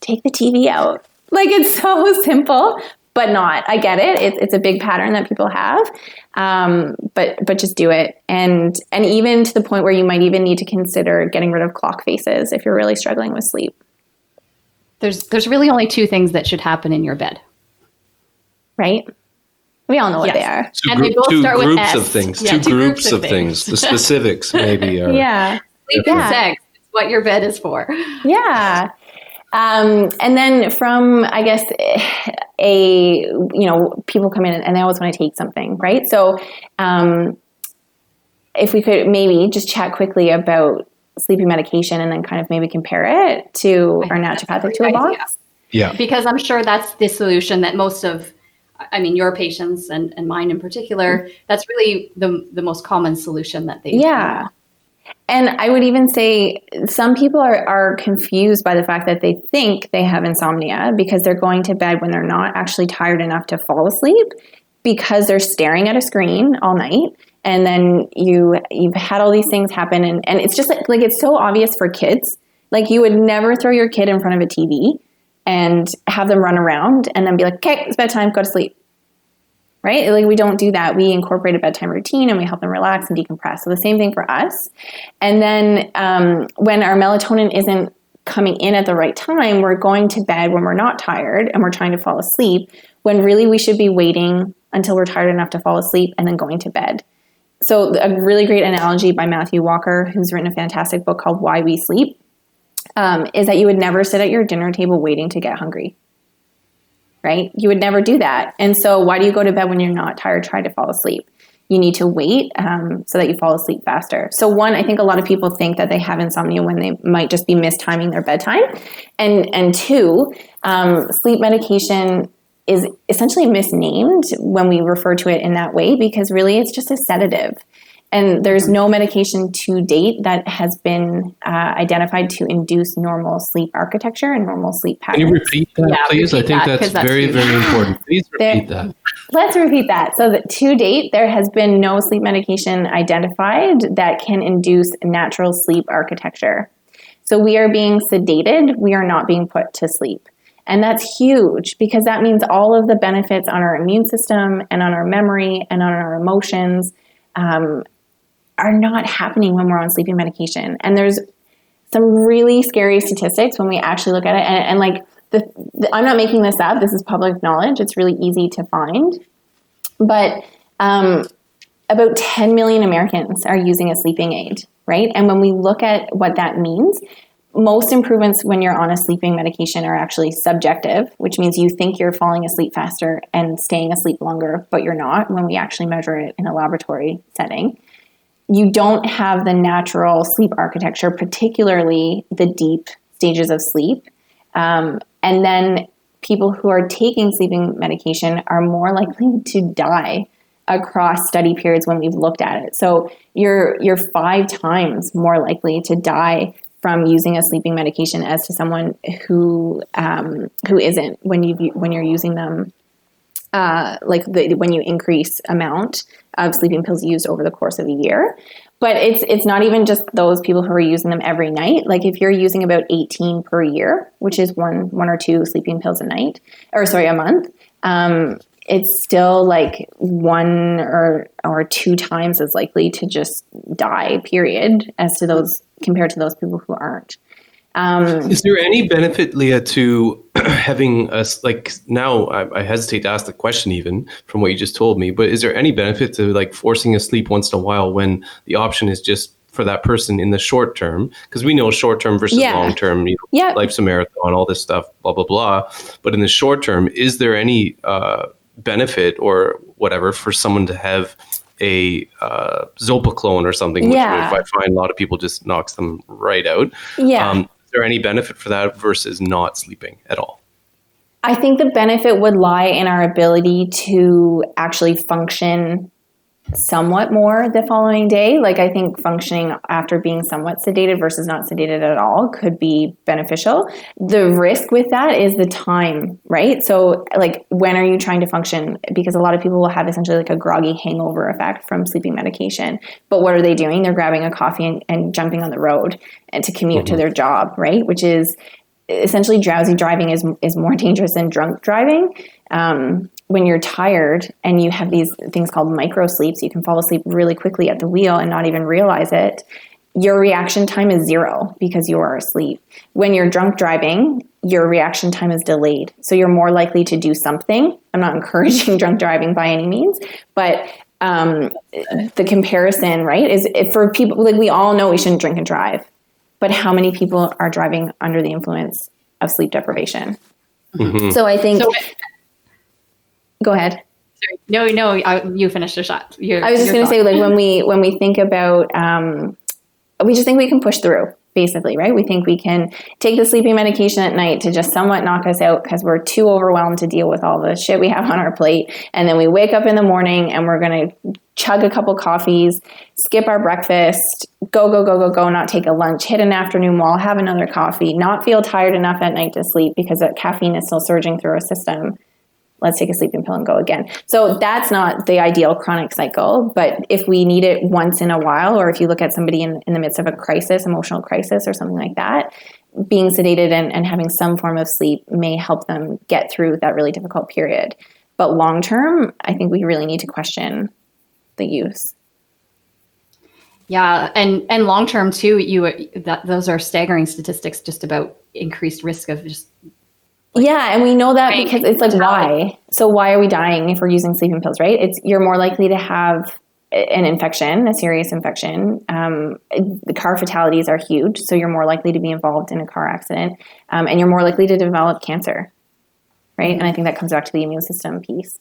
take the TV out. Like it's so simple, but not. I get it. it it's a big pattern that people have, um, but but just do it. And and even to the point where you might even need to consider getting rid of clock faces if you're really struggling with sleep. There's there's really only two things that should happen in your bed right? We all know what yes. they are. Two, and they both two start groups with of things. Yeah, two, two, groups, groups of things. things. The specifics maybe are. Yeah. Sleep and sex. It's what your bed is for. Yeah. Um, and then from, I guess, a, you know, people come in and they always want to take something, right? So um, if we could maybe just chat quickly about sleeping medication and then kind of maybe compare it to our naturopathic toolbox. Yeah. Because I'm sure that's the solution that most of, I mean, your patients and, and mine in particular, that's really the, the most common solution that they Yeah. And I would even say some people are, are confused by the fact that they think they have insomnia because they're going to bed when they're not actually tired enough to fall asleep because they're staring at a screen all night and then you you've had all these things happen and, and it's just like, like it's so obvious for kids like you would never throw your kid in front of a tv and have them run around and then be like, okay, it's bedtime, go to sleep. Right? Like we don't do that. We incorporate a bedtime routine and we help them relax and decompress. So the same thing for us. And then um, when our melatonin isn't coming in at the right time, we're going to bed when we're not tired and we're trying to fall asleep, when really we should be waiting until we're tired enough to fall asleep and then going to bed. So, a really great analogy by Matthew Walker, who's written a fantastic book called Why We Sleep, um, is that you would never sit at your dinner table waiting to get hungry. Right? You would never do that. And so, why do you go to bed when you're not tired, trying to fall asleep? You need to wait um, so that you fall asleep faster. So, one, I think a lot of people think that they have insomnia when they might just be mistiming their bedtime. And, and two, um, sleep medication is essentially misnamed when we refer to it in that way because really it's just a sedative. And there's no medication to date that has been uh, identified to induce normal sleep architecture and normal sleep patterns. Can you repeat that, yeah, please? I think that, that's, that's, very, very important. Please repeat there, that. Let's repeat that. So, that to date, there has been no sleep medication identified that can induce natural sleep architecture. So, we are being sedated, we are not being put to sleep. And that's huge because that means all of the benefits on our immune system and on our memory and on our emotions um, are not happening when we're on sleeping medication. And there's some really scary statistics when we actually look at it. And, and like, the, the, I'm not making this up. This is public knowledge. It's really easy to find. But um, about 10 million Americans are using a sleeping aid, right? And when we look at what that means, most improvements when you're on a sleeping medication are actually subjective, which means you think you're falling asleep faster and staying asleep longer, but you're not when we actually measure it in a laboratory setting you don't have the natural sleep architecture, particularly the deep stages of sleep. Um, and then people who are taking sleeping medication are more likely to die across study periods when we've looked at it. So you're you're five times more likely to die from using a sleeping medication as to someone who um, who isn't when you when you're using them uh, like the, when you increase amount of sleeping pills used over the course of a year. But it's it's not even just those people who are using them every night. Like if you're using about 18 per year, which is one one or two sleeping pills a night, or sorry, a month, um, it's still like one or or two times as likely to just die. Period, as to those compared to those people who aren't. Um, is there any benefit, Leigha, to having us like now? I, I, hesitate to ask the question, even from what you just told me. But is there any benefit to like forcing a sleep once in a while when the option is just for that person in the short term? Because we know short term versus yeah. long term. You know, yeah. life's a marathon, all this stuff, blah blah blah. But in the short term, is there any uh, benefit or whatever for someone to have a uh, zopiclone or something, which yeah. I find a lot of people just knocks them right out. Yeah. Um, there any benefit for that versus not sleeping at all? I think the benefit would lie in our ability to actually function somewhat more the following day. Like I think functioning after being somewhat sedated versus not sedated at all could be beneficial. The risk with that is the time, right? So like when are you trying to function? Because a lot of people will have essentially like a groggy hangover effect from sleeping medication. But what are they doing? They're grabbing a coffee and, and jumping on the road and to commute mm-hmm. to their job, right? Which is essentially drowsy driving is is more dangerous than drunk driving. Um, when you're tired and you have these things called micro sleeps, you can fall asleep really quickly at the wheel and not even realize it. Your reaction time is zero because you are asleep. When you're drunk driving, your reaction time is delayed. So you're more likely to do something. I'm not encouraging drunk driving by any means, but um, the comparison, right, is for people like we all know we shouldn't drink and drive, but how many people are driving under the influence of sleep deprivation? Mm-hmm. So I think. So, go ahead. No, no, I, you finished the shot. Your, I was just going to say, like when we when we think about, um, we just think we can push through, basically, right? We think we can take the sleeping medication at night to just somewhat knock us out because we're too overwhelmed to deal with all the shit we have on our plate, and then we wake up in the morning and we're going to chug a couple coffees, skip our breakfast, go go go go go, not take a lunch, hit an afternoon wall, have another coffee, not feel tired enough at night to sleep because that caffeine is still surging through our system let's take a sleeping pill and go again. So that's not the ideal chronic cycle. But if we need it once in a while, or if you look at somebody in, in the midst of a crisis, emotional crisis, or something like that, being sedated and, and having some form of sleep may help them get through that really difficult period. But long term, I think we really need to question the use. Yeah, and and long term too. You that those are staggering statistics just about increased risk of just yeah, and we know that right. because it's like why? So why are we dying if we're using sleeping pills, right? It's you're more likely to have an infection, a serious infection. Um, the car fatalities are huge, so you're more likely to be involved in a car accident, um, and you're more likely to develop cancer, right? And I think that comes back to the immune system piece.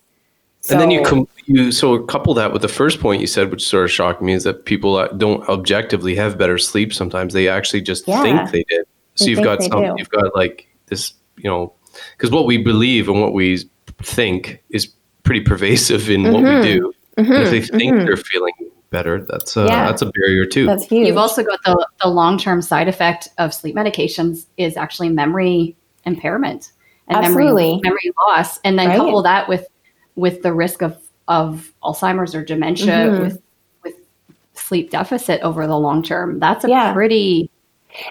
So, and then you com- you so couple that with the first point you said, which sort of shocked me, is that people don't objectively have better sleep. Sometimes they actually just yeah, think they did. So you've got some, do. you've got like this, you know, because what we believe and what we think is pretty pervasive in mm-hmm. what we mm-hmm. do. Mm-hmm. If they think mm-hmm. they're feeling better, that's a, yeah. that's a barrier too. That's huge. You've also got the, the long term side effect of sleep medications is actually memory impairment and Absolutely. memory memory loss, and then right. couple that with with the risk of of Alzheimer's or dementia mm-hmm. with with sleep deficit over the long term. That's a yeah. pretty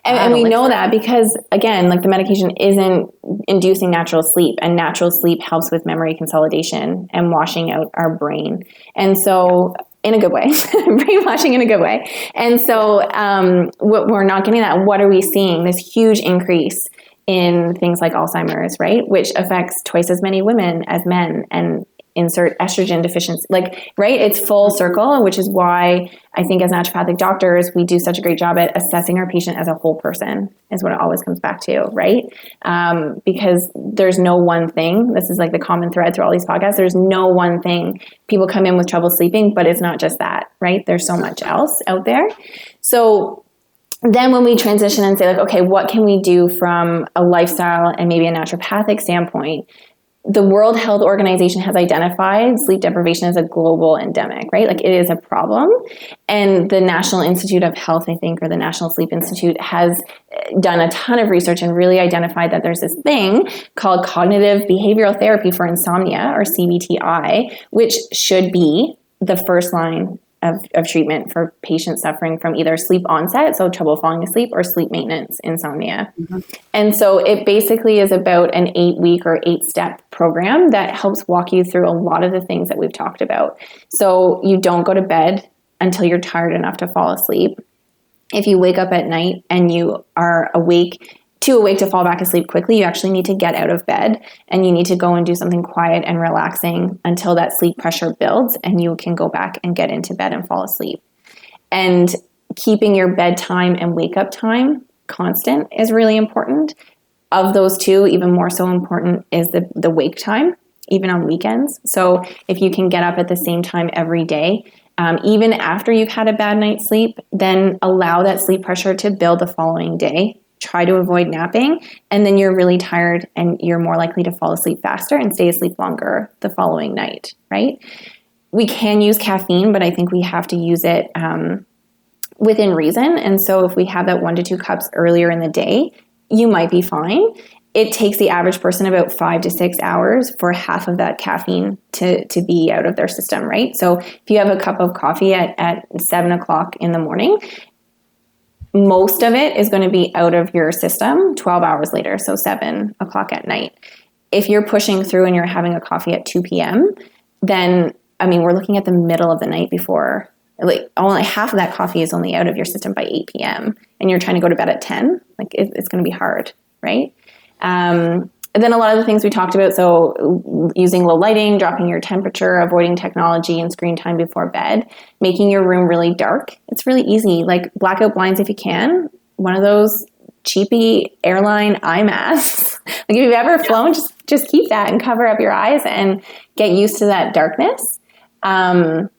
and, and we know that because, again, like the medication isn't inducing natural sleep, and natural sleep helps with memory consolidation and washing out our brain. And so, in a good way, brainwashing in a good way. And so, um, we're not getting that. What are we seeing? This huge increase in things like Alzheimer's, right? Which affects twice as many women as men. And insert estrogen deficiency like right it's full circle which is why i think as naturopathic doctors we do such a great job at assessing our patient as a whole person is what it always comes back to right? Um, because there's no one thing this is like the common thread through all these podcasts there's no one thing. People come in with trouble sleeping but it's not just that right? There's so much else out there. So then when we transition and say like okay what can we do from a lifestyle and maybe a naturopathic standpoint the World Health Organization has identified sleep deprivation as a global endemic, right? Like it is a problem. And the National Institute of Health, I think, or the National Sleep Institute has eh, done a ton of research and really identified that there's this thing called cognitive behavioral therapy for insomnia, or CBTI, which should be the first line of, of treatment for patients suffering from either sleep onset, so trouble falling asleep, or sleep maintenance, insomnia. Mm-hmm. And so it basically is about an eight week or eight step program that helps walk you through a lot of the things that we've talked about. So you don't go to bed until you're tired enough to fall asleep. If you wake up at night and you are awake too awake to fall back asleep quickly, you actually need to get out of bed and you need to go and do something quiet and relaxing until that sleep pressure builds and you can go back and get into bed and fall asleep. And keeping your bedtime and wake up time constant is really important. Of those two, even more so important is the, the wake time, even on weekends. So if you can get up at the same time every day, um, even after you've had a bad night's sleep, then allow that sleep pressure to build the following day try to avoid napping, and then you're really tired and you're more likely to fall asleep faster and stay asleep longer the following night, right? we can use caffeine, but I think we have to use it um, within reason. And so if we have that one to two cups earlier in the day, you might be fine. It takes the average person about five to six hours for half of that caffeine to, to be out of their system, right? So if you have a cup of coffee at, at seven o'clock in the morning, most of it is going to be out of your system 12 hours later, so seven o'clock at night. If you're pushing through and you're having a coffee at 2 p.m., then I mean, we're looking at the middle of the night before, like only half of that coffee is only out of your system by 8 p.m. and you're trying to go to bed at 10. Like it, it's going to be hard, right? Um, and then a lot of the things we talked about, so using low lighting, dropping your temperature, avoiding technology and screen time before bed, making your room really dark. It's really easy. Like blackout blinds if you can. One of those cheapy airline eye masks. like if you've ever flown, just just keep that and cover up your eyes and get used to that darkness. Um,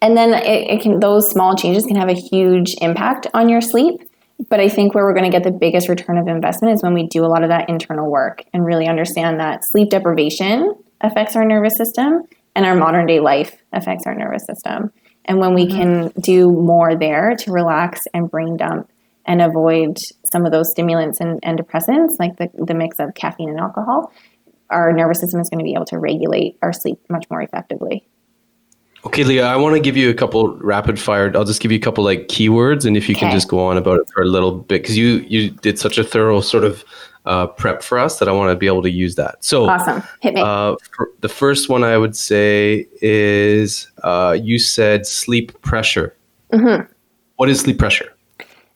and then it, it can those small changes can have a huge impact on your sleep. But I think where we're going to get the biggest return of investment is when we do a lot of that internal work and really understand that sleep deprivation affects our nervous system and our modern day life affects our nervous system. And when we mm-hmm. can do more there to relax and brain dump and avoid some of those stimulants and, and depressants, like the, the mix of caffeine and alcohol, our nervous system is going to be able to regulate our sleep much more effectively. Okay, Leigha, I want to give you a couple rapid fire. I'll just give you a couple like keywords, and if you okay. can just go on about it for a little bit, because you you did such a thorough sort of uh, prep for us that I want to be able to use that. So awesome, hit me. Uh, the first one I would say is uh, you said sleep pressure. Mm-hmm. What is sleep pressure?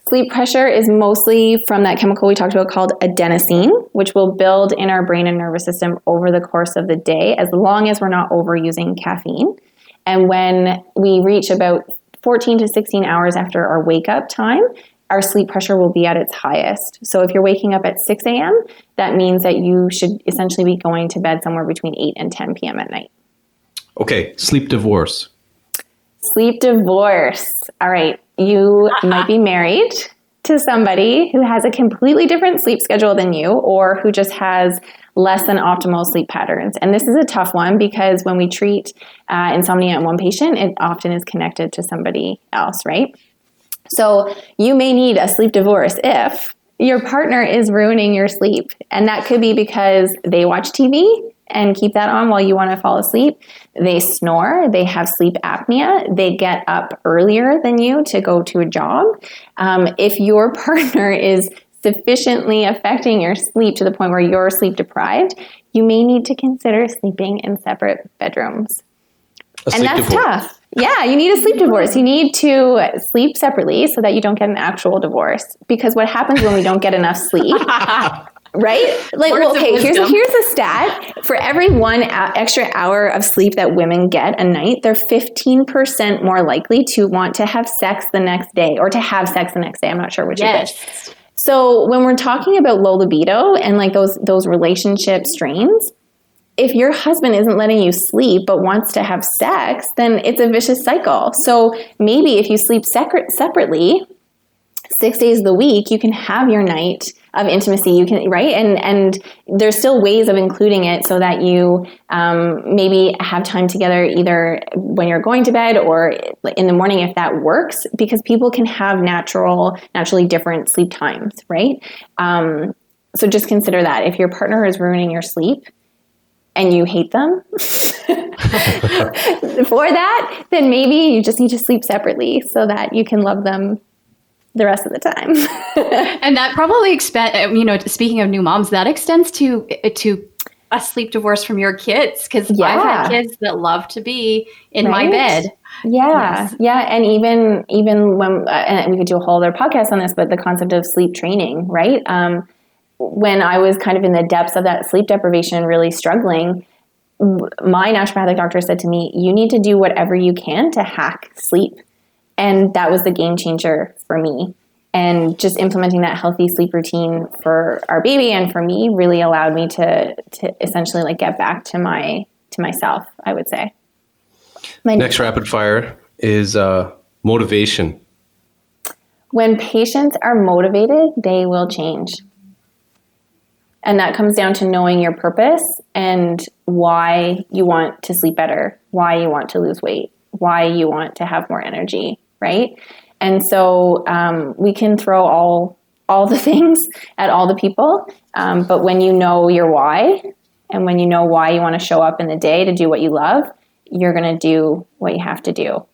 Sleep pressure is mostly from that chemical we talked about called adenosine, which will build in our brain and nervous system over the course of the day, as long as we're not overusing caffeine. And when we reach about 14 to 16 hours after our wake up time, our sleep pressure will be at its highest. So if you're waking up at 6 a.m., that means that you should essentially be going to bed somewhere between 8 and 10 p.m. at night. Okay, sleep divorce. Sleep divorce. All right, you uh-uh. might be married to somebody who has a completely different sleep schedule than you or who just has less than optimal sleep patterns. And this is a tough one because when we treat uh, insomnia in one patient, it often is connected to somebody else, right? So you may need a sleep divorce if your partner is ruining your sleep. And that could be because they watch TV and keep that on while you want to fall asleep. They snore, they have sleep apnea, they get up earlier than you to go to a job. Um, if your partner is sufficiently affecting your sleep to the point where you're sleep deprived, you may need to consider sleeping in separate bedrooms. and that's divorce. tough. Yeah, you need a sleep divorce. You need to sleep separately so that you don't get an actual divorce. Because what happens when we don't get enough sleep right? Like, well, okay, here's here's a stat: for every one extra hour of sleep that women get a night, they're 15% more likely to want to have sex the next day or to have sex the next day. I'm not sure which yes. is which. So when we're talking about low libido and like those those relationship strains, if your husband isn't letting you sleep but wants to have sex, then it's a vicious cycle. So maybe if you sleep separate, separately, six days of the week, you can have your night of intimacy. You can right, and and there's still ways of including it so that you um, maybe have time together either when you're going to bed or in the morning if that works, because people can have natural, naturally different sleep times, right? Um, so just consider that if your partner is ruining your sleep and you hate them for that, then maybe you just need to sleep separately so that you can love them the rest of the time. and that probably expand. You know, speaking of new moms, that extends to to a sleep divorce from your kids because yeah. I've had kids that love to be in right? my bed. Yeah, yes. yeah, and even even when uh, and we could do a whole other podcast on this, but the concept of sleep training, right? Um, when I was kind of in the depths of that sleep deprivation, really struggling, my naturopathic doctor said to me, "You need to do whatever you can to hack sleep." And that was the game changer for me. And just implementing that healthy sleep routine for our baby and for me really allowed me to to essentially like get back to my to myself, I would say. My Next rapid fire is uh, motivation. When patients are motivated, they will change. And that comes down to knowing your purpose and why you want to sleep better, why you want to lose weight, why you want to have more energy, right? And so um, we can throw all all the things at all the people, um, but when you know your why and when you know why you want to show up in the day to do what you love, you're going to do what you have to do.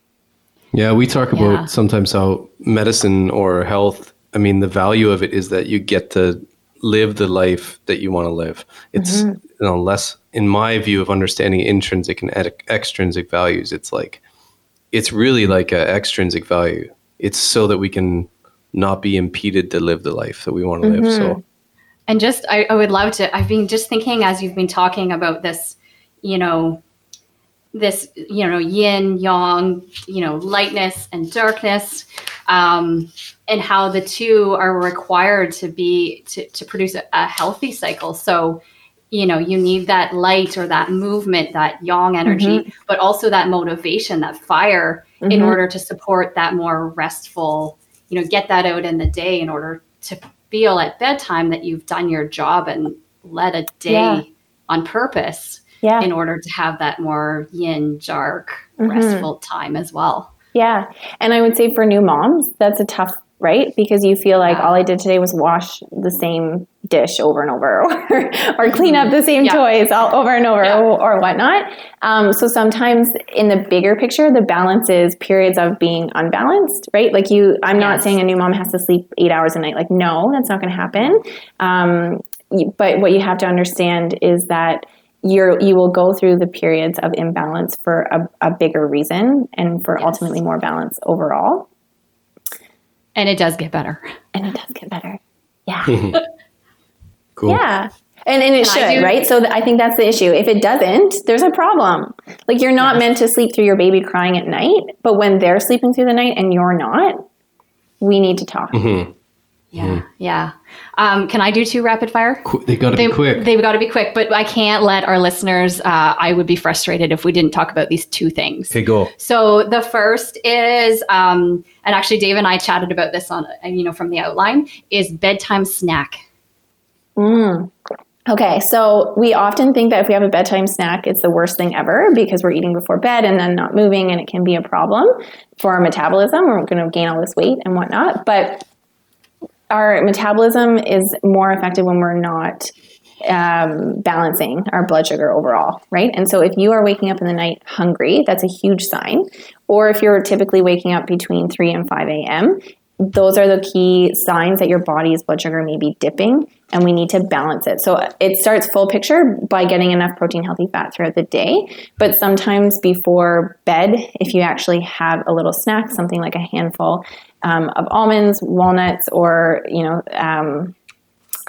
Yeah, we talk about yeah. sometimes how medicine or health, I mean, the value of it is that you get to live the life that you want to live. It's mm-hmm. you know, less, in my view of understanding intrinsic and extrinsic values, it's like, it's really like an extrinsic value. It's so that we can not be impeded to live the life that we want to mm-hmm. live. So, mm-hmm. and just, I, I would love to, I've been just thinking as you've been talking about this, you know, this you know yin yang you know lightness and darkness um, and how the two are required to be to, to produce a, a, healthy cycle so you know you need that light or that movement that yang energy mm-hmm. but also that motivation that fire mm-hmm. in order to support that more restful you know get that out in the day in order to feel at bedtime that you've done your job and led a day yeah. on purpose yeah. in order to have that more yin, dark, mm-hmm. restful time as well. Yeah. And I would say for new moms, that's a tough, right? Because you feel like yeah. all I did today was wash the same dish over and over or, or clean up the same yeah. toys all over and over yeah. or, or, whatnot. Um, so sometimes in the bigger picture, the balance is periods of being unbalanced, right? Like you, I'm yes. not saying a new mom has to sleep eight hours a night. Like, no, that's not going to happen. Um, but what you have to understand is that you're you will go through the periods of imbalance for a, a bigger reason and for yes. ultimately more balance overall. And it does get better. And it does get better. Yeah. cool. Yeah. And, and it should, do, right? So th- I think that's the issue. If it doesn't, there's a problem. Like you're not yes. meant to sleep through your baby crying at night, but when they're sleeping through the night and you're not, we need to talk. Mm-hmm. Yeah, mm. yeah. Um, can I do two rapid fire? Qu- they got to be quick. They've got to be quick, but I can't let our listeners. Uh, I would be frustrated if we didn't talk about these two things. Okay, go. So the first is, um, and actually, Dave and I chatted about this on, uh, you know, from the outline, is bedtime snack. Mm. Okay, so we often think that if we have a bedtime snack, it's the worst thing ever because we're eating before bed and then not moving, and it can be a problem for our metabolism. We're going to gain all this weight and whatnot, but our metabolism is more effective when we're not um, balancing our blood sugar overall, right? And so if you are waking up in the night hungry, that's a huge sign. Or if you're typically waking up between 3 and 5 a.m., those are the key signs that your body's blood sugar may be dipping and we need to balance it. So it starts full picture by getting enough protein, healthy fat throughout the day. But sometimes before bed, if you actually have a little snack, something like a handful um, of almonds, walnuts, or, you know, um,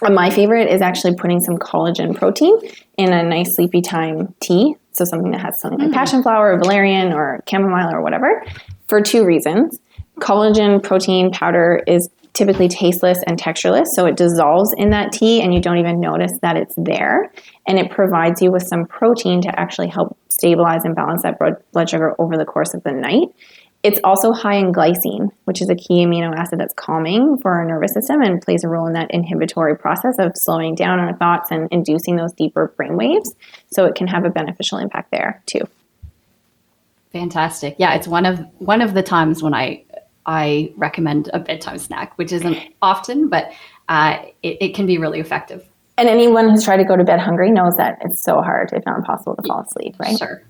my favorite is actually putting some collagen protein in a nice sleepy time tea. So something that has something like mm. passion flower or valerian or chamomile or whatever for two reasons. Collagen protein powder is typically tasteless and textureless, so it dissolves in that tea and you don't even notice that it's there. And it provides you with some protein to actually help stabilize and balance that blood sugar over the course of the night. It's also high in glycine, which is a key amino acid that's calming for our nervous system and plays a role in that inhibitory process of slowing down our thoughts and inducing those deeper brain waves. So it can have a beneficial impact there too. Fantastic. Yeah, it's one of one of the times when I I recommend a bedtime snack, which isn't often, but uh, it, it can be really effective. And anyone who's tried to go to bed hungry knows that it's so hard, if not impossible, to fall asleep, right? Sure.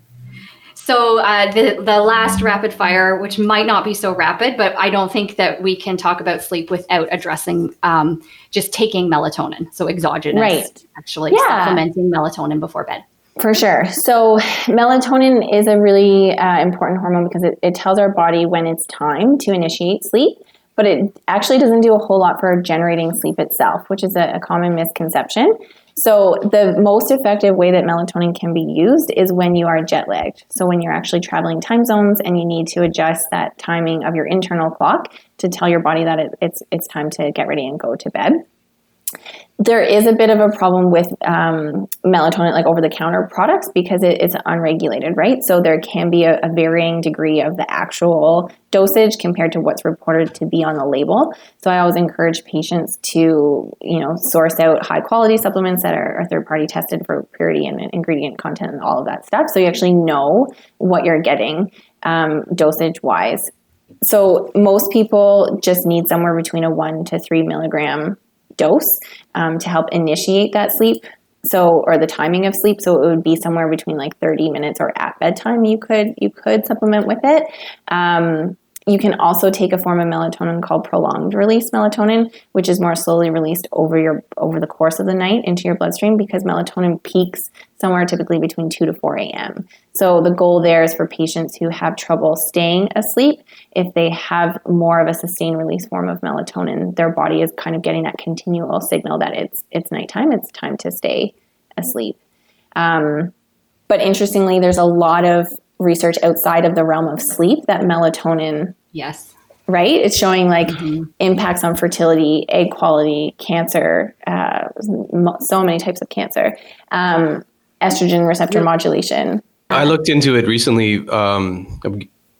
So uh, the the last rapid fire, which might not be so rapid, but I don't think that we can talk about sleep without addressing um, just taking melatonin, so exogenous, right. actually yeah. supplementing melatonin before bed. For sure. So, melatonin is a really uh, important hormone because it, it tells our body when it's time to initiate sleep, but it actually doesn't do a whole lot for generating sleep itself, which is a, a common misconception. So, the most effective way that melatonin can be used is when you are jet lagged. So, when you're actually traveling time zones and you need to adjust that timing of your internal clock to tell your body that it, it's, it's time to get ready and go to bed. There is a bit of a problem with um, melatonin, like over the counter products, because it, it's unregulated, right? So there can be a, a, varying degree of the actual dosage compared to what's reported to be on the label. So I always encourage patients to, you know, source out high quality supplements that are, are third party tested for purity and ingredient content and all of that stuff. So you actually know what you're getting um, dosage wise. So most people just need somewhere between a one to three milligram dose um, to help initiate that sleep. So or the timing of sleep. So it would be somewhere between like 30 minutes or at bedtime you could you could supplement with it. Um, you can also take a form of melatonin called prolonged release melatonin, which is more slowly released over your over the course of the night into your bloodstream because melatonin peaks somewhere typically between 2 to 4 a.m. So the goal there is for patients who have trouble staying asleep, if they have more of a sustained release form of melatonin, their body is kind of getting that continual signal that it's it's nighttime, it's time to stay asleep. Um, but interestingly, there's a lot of research outside of the realm of sleep that melatonin yes right it's showing like mm-hmm. impacts on fertility egg quality cancer uh, so many types of cancer um, estrogen receptor yeah. modulation i looked into it recently um,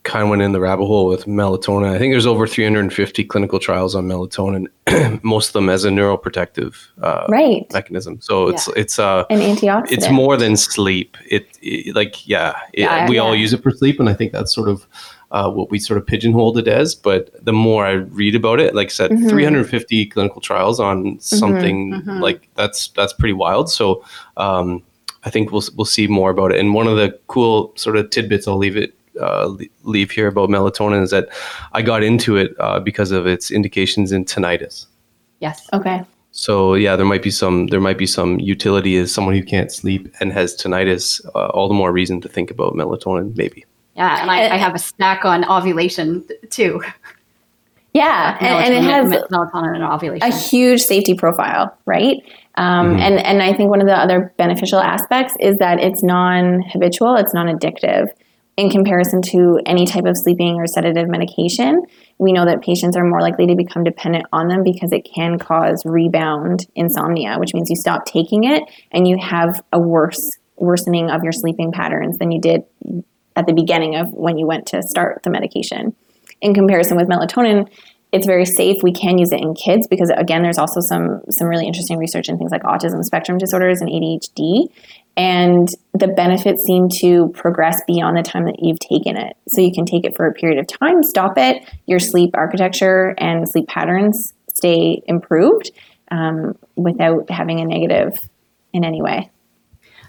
kind of went in the rabbit hole with melatonin. I think there's over 350 clinical trials on melatonin, most of them as a neuroprotective uh, right. mechanism. So it's yeah. it's uh, an antioxidant. It's more than sleep. It, it like yeah, it, yeah we yeah. all use it for sleep, and I think that's sort of. Uh, what we sort of pigeonholed it as, but the more I read about it, like I said, mm-hmm. 350 clinical trials on mm-hmm. something mm-hmm. like that's that's pretty wild. So um, I think we'll we'll see more about it. And one of the cool sort of tidbits I'll leave it uh, leave here about melatonin is that I got into it uh, because of its indications in tinnitus. Yes. Okay. So yeah, there might be some there might be some utility as someone who can't sleep and has tinnitus. Uh, all the more reason to think about melatonin, maybe. Yeah, and I, I have a stack on ovulation too. Yeah, and, and, it has melatonin and ovulation. A huge safety profile, right? Um, mm-hmm. And and I think one of the other beneficial aspects is that it's non-habitual, it's non-addictive in comparison to any type of sleeping or sedative medication, we know that patients are more likely to become dependent on them because it can cause rebound insomnia, which means you stop taking it and you have a worse worsening of your sleeping patterns than you did at the beginning of when you went to start the medication. In comparison with melatonin, it's very safe. We can use it in kids because again, there's also some some really interesting research in things like autism spectrum disorders and ADHD and the benefits seem to progress beyond the time that you've taken it. So you can take it for a period of time, stop it, your sleep architecture and sleep patterns stay improved um, without having a negative in any way.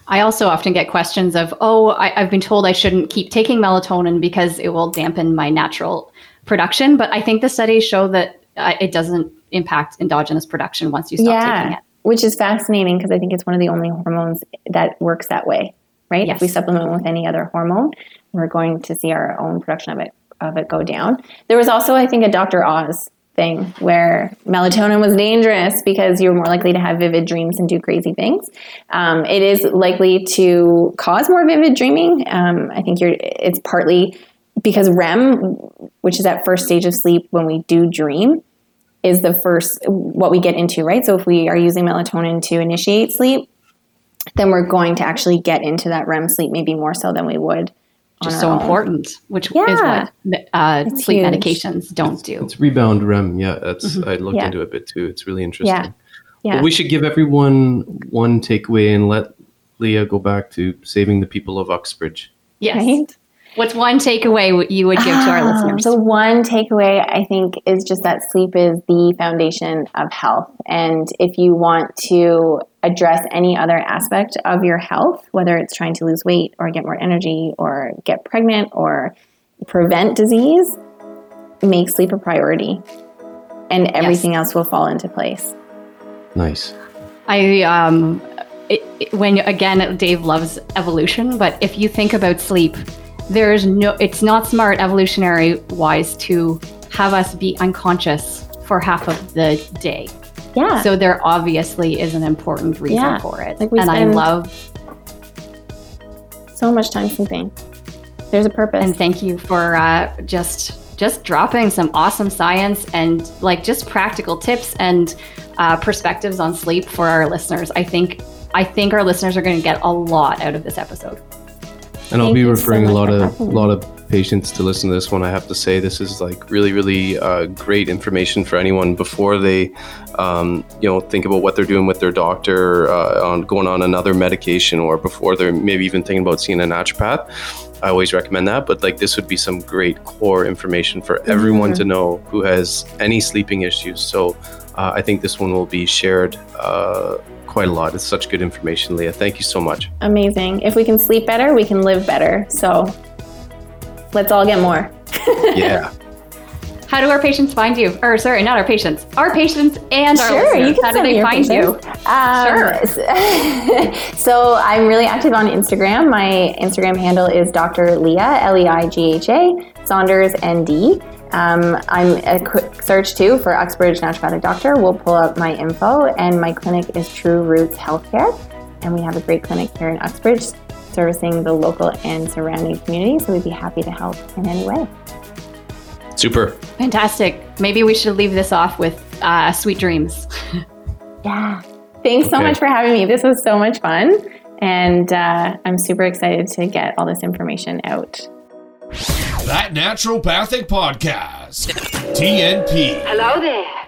I also often get questions of, oh, I, have been told I shouldn't keep taking melatonin because it will dampen my natural production. But I think the studies show that uh, it doesn't impact endogenous production once you stop yeah. taking it which is fascinating because I think it's one of the only hormones that works that way, right? Yes. If we supplement with any other hormone, we're going to see our own production of it of it go down. There was also, I think, a Dr. Oz thing where melatonin was dangerous because you're more likely to have vivid dreams and do crazy things. Um, it is likely to cause more vivid dreaming. Um, I think you're. It's partly because REM, which is that first stage of sleep when we do dream, is the first what we get into, right? So if we are using melatonin to initiate sleep, then we're going to actually get into that REM sleep maybe more so than we would. Just so own. important, which yeah. is what uh, sleep huge. medications don't do. It's rebound REM. Yeah, that's mm-hmm. I looked yeah. into it a bit too. It's really interesting. Yeah. Yeah. But we should give everyone one takeaway and let Leigha go back to saving the people of Uxbridge. Yes. Right? What's one takeaway you would give to our ah, listeners? The one takeaway I think is just that sleep is the foundation of health. And if you want to address any other aspect of your health, whether it's trying to lose weight or get more energy or get pregnant or prevent disease, make sleep a priority. And everything yes. else will fall into place. Nice. I um it, it, when again Dave loves evolution, but if you think about sleep, there's no it's not smart evolutionary wise to have us be unconscious for half of the day yeah so there obviously is an important reason yeah. for it like and i love so much time sleeping there's a purpose and thank you for uh, just just dropping some awesome science and like just practical tips and uh, perspectives on sleep for our listeners. I think I think our listeners are going to get a lot out of this episode. And I'll be referring so a lot of a lot of patients to listen to this one. I have to say this is like really, really uh, great information for anyone before they, um, you know, think about what they're doing with their doctor uh, on going on another medication, or before they're maybe even thinking about seeing a naturopath. I always recommend that, but like this would be some great core information for everyone mm-hmm. to know who has any sleeping issues. So uh, I think this one will be shared uh, quite a lot. It's such good information, Leigha. Thank you so much. Amazing. If we can sleep better, we can live better. So let's all get more. yeah. How do our patients find you? Or sorry, not our patients, our patients and our sure, listeners. How do they find patients. you? Um, sure. so I'm really active on Instagram. My Instagram handle is Dr. Leigha L E I G H A Saunders ND. Um, I'm a quick search too for Uxbridge Naturopathic Doctor. We'll pull up my info, and my clinic is True Roots Healthcare, and we have a great clinic here in Uxbridge servicing the local and surrounding community. So we'd be happy to help in any way. Super. Fantastic. Maybe we should leave this off with uh, sweet dreams. yeah. Thanks okay. so much for having me. This was so much fun. And uh, I'm super excited to get all this information out. That Naturopathic Podcast. TNP. Hello there.